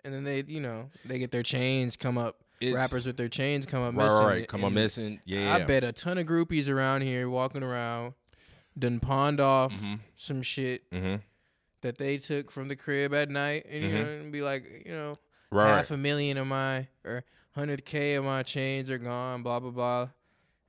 and then they you know they get their chains come up. rappers with their chains come up right, missing. right. Come and missing. Yeah. I bet a ton of groupies around here walking around, done pawned off Mhm. some shit Mm-hmm. that they took from the crib at night, and you Mhm. know, and be like, you know, Right. half a million of my or hundred k of my chains are gone, blah blah blah,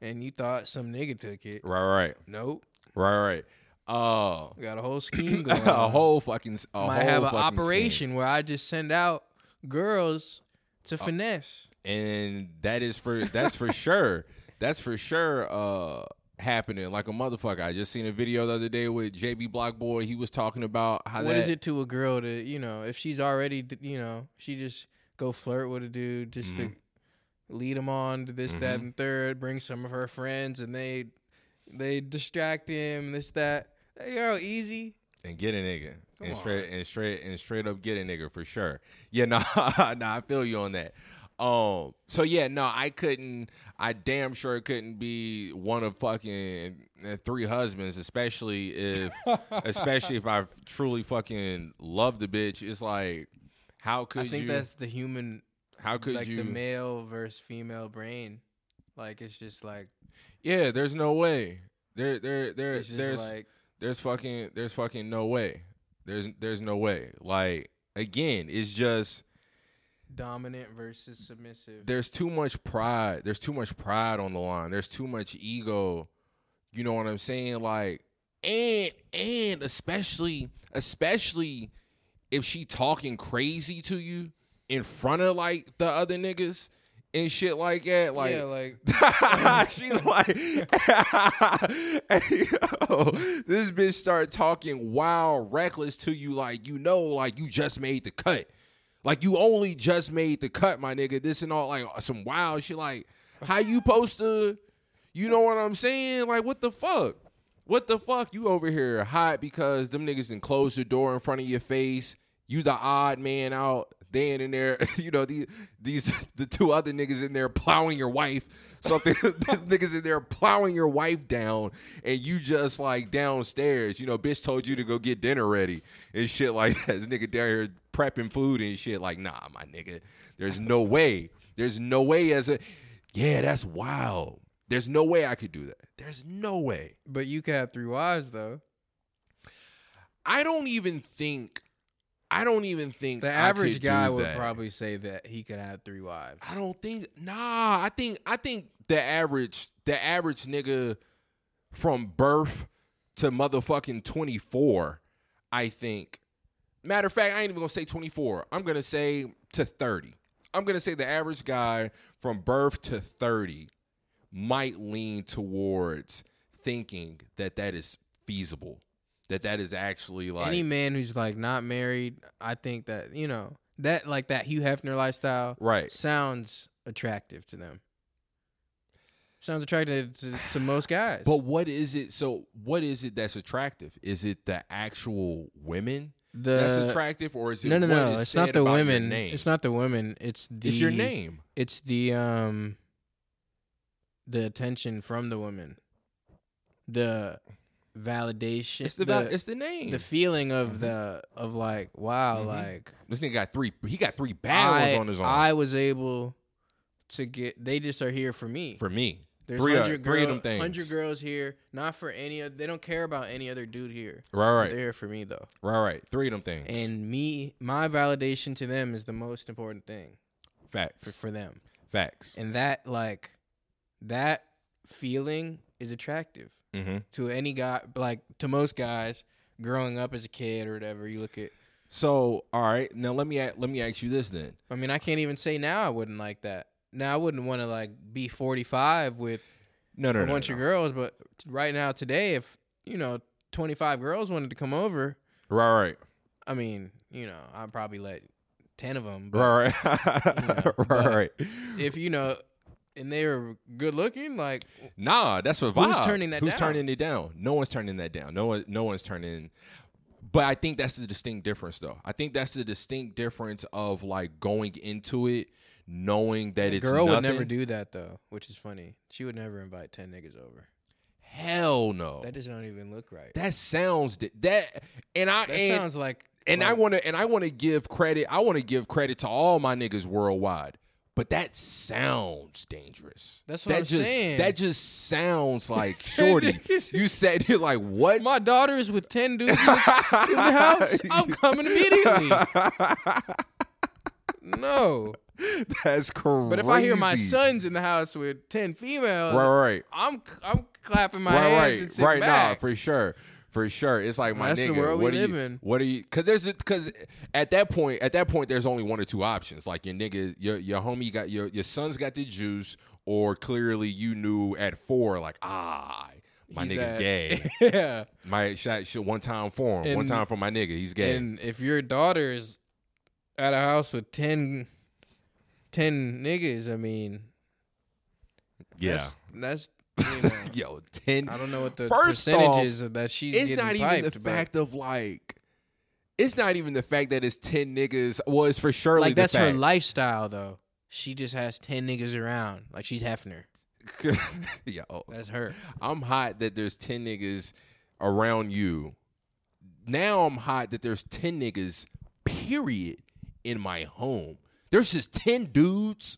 and you thought some nigga took it. Right. Right. Nope, Right. Right. Uh, got a whole scheme going. a on. whole fucking. A might whole have an operation where I just send out girls to finesse. scheme. and that is for that's for sure. That's for sure. Uh, happening like a motherfucker. I just seen a video the other day with JB Block Boy. He was talking about how What that, is it to a girl to you know if she's already you know she just go flirt with a dude just Mm-hmm. to lead him on to this that and third, bring some of her friends and they they distract him this that. Hey, yo, easy. and get a nigga Come and on. straight and straight and straight up get a nigga for sure. Yeah, no, no, I feel you on that. Um, so yeah, no, I couldn't. I damn sure couldn't be one of fucking uh, three husbands, especially if, especially if I truly fucking love the bitch. It's like, how could I think you? that's the human, how could like you? the male versus female brain. Like it's just like yeah, there's no way. There, there, there, it's just there's, like there's fucking there's fucking no way. There's there's no way. Like again, it's just dominant versus submissive. there's too much pride. There's too much pride on the line. There's too much ego. You know what I'm saying? Like, and and especially especially if she talking crazy to you in front of like the other niggas and shit like that. Like, yeah, like she um, like, hey, yo, this bitch start talking wild, reckless to you, like you know, like you just made the cut, like you only just made the cut, my nigga. This and all, like some wild shit. Like, how you supposed to, you know what I'm saying? Like, what the fuck? What the fuck? You over here hot because them niggas didn't close the door in front of your face. You the odd man out. They in there, you know, these these the two other niggas in there plowing your wife. Something niggas in there plowing your wife down, and you just like downstairs. You know, bitch told you to go get dinner ready and shit like that. This nigga down here prepping food and shit. Like, nah, my nigga. There's no way. There's no way as a yeah, that's wild. There's no way I could do that. There's no way. but you could have three wives though. I don't even think. I don't even think The average guy would that. probably say that he could have three wives. I don't think. Nah, I think. I think the average. The average nigga from birth to motherfucking twenty four. I think. Matter of fact, I ain't even gonna say twenty four. I'm gonna say to thirty. I'm gonna say the average guy from birth to thirty might lean towards thinking that that is feasible. That that is actually like Any man who's like not married, I think that you know that like that Hugh Hefner lifestyle right. sounds attractive to them. Sounds attractive to, to most guys. But what is it? So what is it that's attractive? Is it the actual women the that's attractive, or is it no no no, it's not the women. It's not the women. It's the It's your name. It's the um the attention from the women, the validation. It's the, the, it's the name. the feeling of Mhm. the of like wow Mhm. like this nigga got three. He got three bad I, ones on his arm. I was able to get. They just are here for me. for me. There's three of- hundred three of them things. hundred girls here, not for any. They don't care about any other dude here. Right, right, They're here for me though, right, right. Three of them things. and me, my validation to them is the most important thing facts, for for them. facts. and that like that feeling is attractive hmm to any guy like to most guys growing up as a kid or whatever you look at So, all right, now let me let me ask you this then. i mean i can't even say now i wouldn't like that now i wouldn't want to like be 45 with No, no, a no, bunch no. of girls but right now today if you know 25 girls wanted to come over Right, right, i mean you know i'd probably let 10 of them but right, right, know, right, right. if you know and they were good looking like Nah, that's what Who's vibe. turning that Who's down? turning it down? No one's turning that down. No one, no one's turning. But I think that's the distinct difference, though. I think that's the distinct difference of like going into it knowing that a it's girl would never do that though which is funny she would never invite 10 niggas over Hell no. That does not even look right. That sounds that, and I That and, sounds like and I want to and I want to give credit. I want to give credit to all my niggas worldwide. But that sounds dangerous. That's what that I'm just, saying. That just sounds like shorty. you said you're like what? my daughter's with ten dudes in the, in the house. I'm coming immediately. No, That's crazy. but if I hear my son's in the house with ten females, right, right, I'm I'm clapping my right, hands right, and sitting right. Nah, back. for sure, for sure. It's like my That's the nigga. world we what do live you, in. What are you? Because there's because at that point, at that point, there's only one or two options. Like your nigga, your your homie got your your son's got the juice, or clearly you knew at four, like ah. My He's nigga's at- gay. yeah, My shot shit one time for him. one time for my nigga. He's gay. and if your daughter is at a house with 10, 10 niggas, I mean, yeah. that's, that's you know, Yo, ten. I don't know what the First percentages of that she's it's not even the fact of like. It's not even the fact that it's ten niggas. Well, it's for surely like that's her lifestyle though. She just has ten niggas around, like she's Hefner. Yo, That's her. I'm hot that there's 10 niggas around you. Now I'm hot that there's 10 niggas, period, in my home. There's just 10 dudes.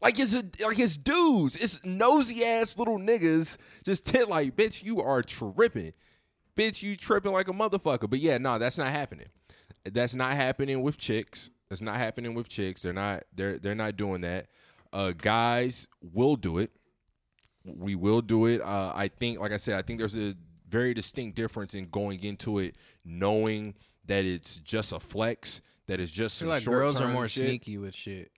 Like it's a, like it's dudes. It's nosy ass little niggas. Just 10 like, bitch, you are tripping. Bitch, you tripping like a motherfucker. But yeah, no, that's not happening. That's not happening with chicks. That's not happening with chicks. They're not. They're they're not doing that. Uh, guys will do it. We will do it. Uh, I think, like I said, I think there's a very distinct difference in going into it knowing that it's just a flex, that it's just some like girls are more shit. sneaky with shit,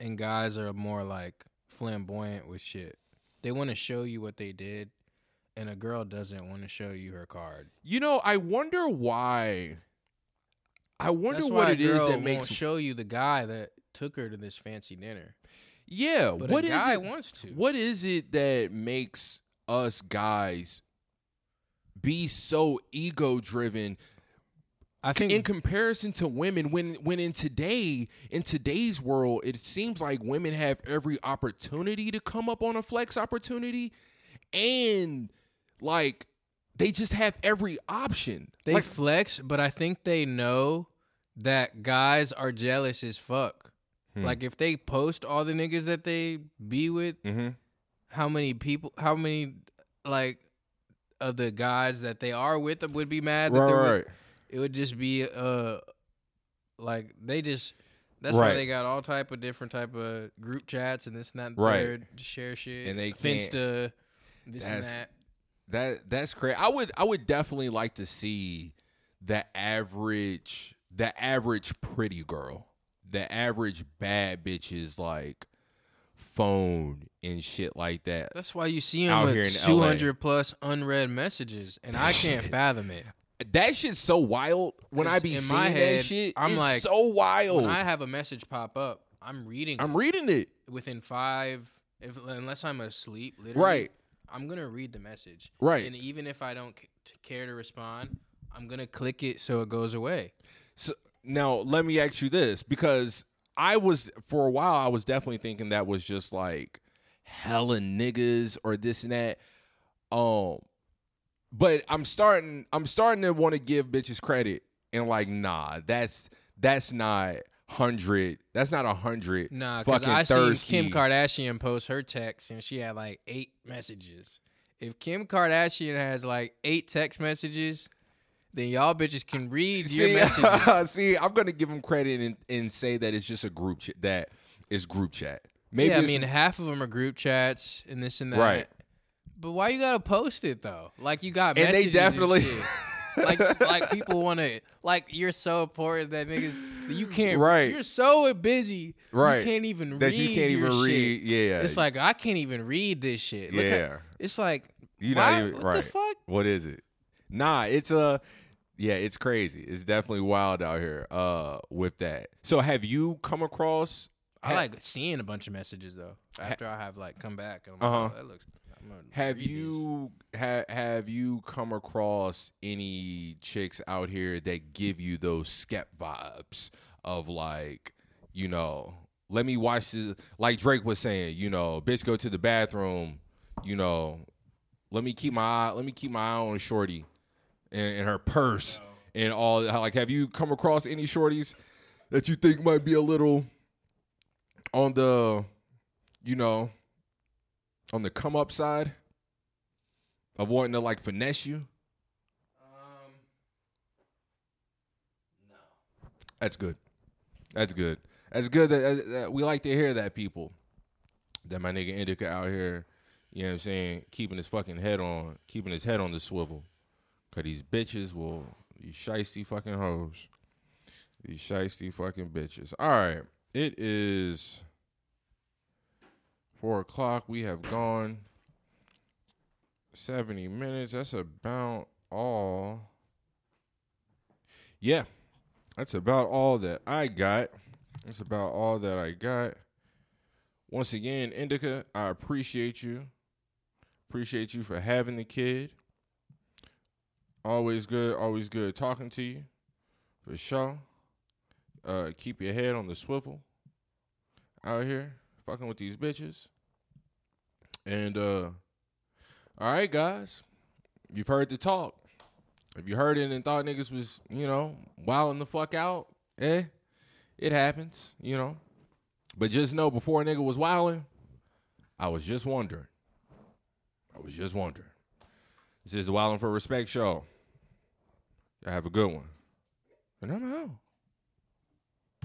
and guys are more like flamboyant with shit. They want to show you what they did, and a girl doesn't want to show you her card. You know, I wonder why. I wonder That's what it is that makes. show you the guy that took her to this fancy dinner. yeah, But what is guy it? wants to. What is it that makes us guys be so ego driven I think in comparison to women when when in today in today's world it seems like women have every opportunity to come up on a flex opportunity and like they just have every option they like flex, but I think they know that guys are jealous as fuck. Hmm. Like if they post all the niggas that they be with, mm-hmm. how many people, how many like of the guys that they are with would be mad that right, they're with right. It would just be uh like they just that's why Right. they got all type of different type of group chats and this and that and Right. third to share shit And they can't- Finsta this and That's- that That that's crazy. I would I would definitely like to see the average the average pretty girl, the average bad bitches like phone and shit like that. that's why you see them Out here with in LA. 200 plus unread messages and I can't fathom it That shit's so wild. When I be in seeing my that shit, I'm it's like, so wild. when I have a message pop up I'm reading I'm it reading it. within five if unless I'm asleep literally Right. I'm gonna read the message Right. and even if I don't c- care to respond I'm gonna click it so it goes away So now let me ask you this because I was for a while I was definitely thinking that was just like hella niggas or this and that. Um but I'm starting I'm starting to want to give bitches credit and like nah, that's that's not hundred that's not a hundred Nah, because I thirsty. seen Kim Kardashian post her text and she had like eight messages. If Kim Kardashian has like eight text messages, then y'all bitches can read your see, messages. see, I'm gonna give them credit and, and say that it's just a group chat that is group chat. Maybe yeah, I mean half of them are group chats and this and that. Right. But why you gotta post it though? Like you got And they messages definitely- shit. like like people want to like you're so important that niggas you can't Right. You're so busy, Right. You can't even that read you can't even shit. read. Yeah, It's like I can't even read this shit. Look how- yeah. it's like You not even what right. the fuck? What is it? Nah, it's a yeah, it's crazy. It's definitely wild out here uh with that. So have you come across I ha- like seeing a bunch of messages though. After I have like come back and I'm Uh-huh. like, oh, that looks. Have you ha- have you come across any chicks out here that give you those skep vibes of like, you know, let me watch this like Drake was saying, you know, bitch go to the bathroom, you know, let me keep my eye let me keep my eye on shorty and, and her purse and all like have you come across any shorties that you think might be a little on the you know on the come up side of wanting to like finesse you? Um, that's good. That's good. That's good that, that we like to hear that people. That my nigga indica out here you know what i'm saying keeping his fucking head on keeping his head on the swivel. Because these bitches will these shisty fucking hoes. These shisty fucking bitches. All right. It is four o'clock we have gone 70 minutes. That's about all. Yeah that's about all that i got. That's about all that i got. Once again indica i appreciate you. Appreciate you for having the kid. Always good always good talking to you for sure. Uh keep your head on the swivel out here fucking with these bitches and uh all right guys. You've heard the talk. If you heard it and thought niggas was you know wilding the fuck out eh it happens you know. But just know before a nigga was wilding i was just wondering. I was just wondering. This is the for respect show. Y'all have a good one. And i'm out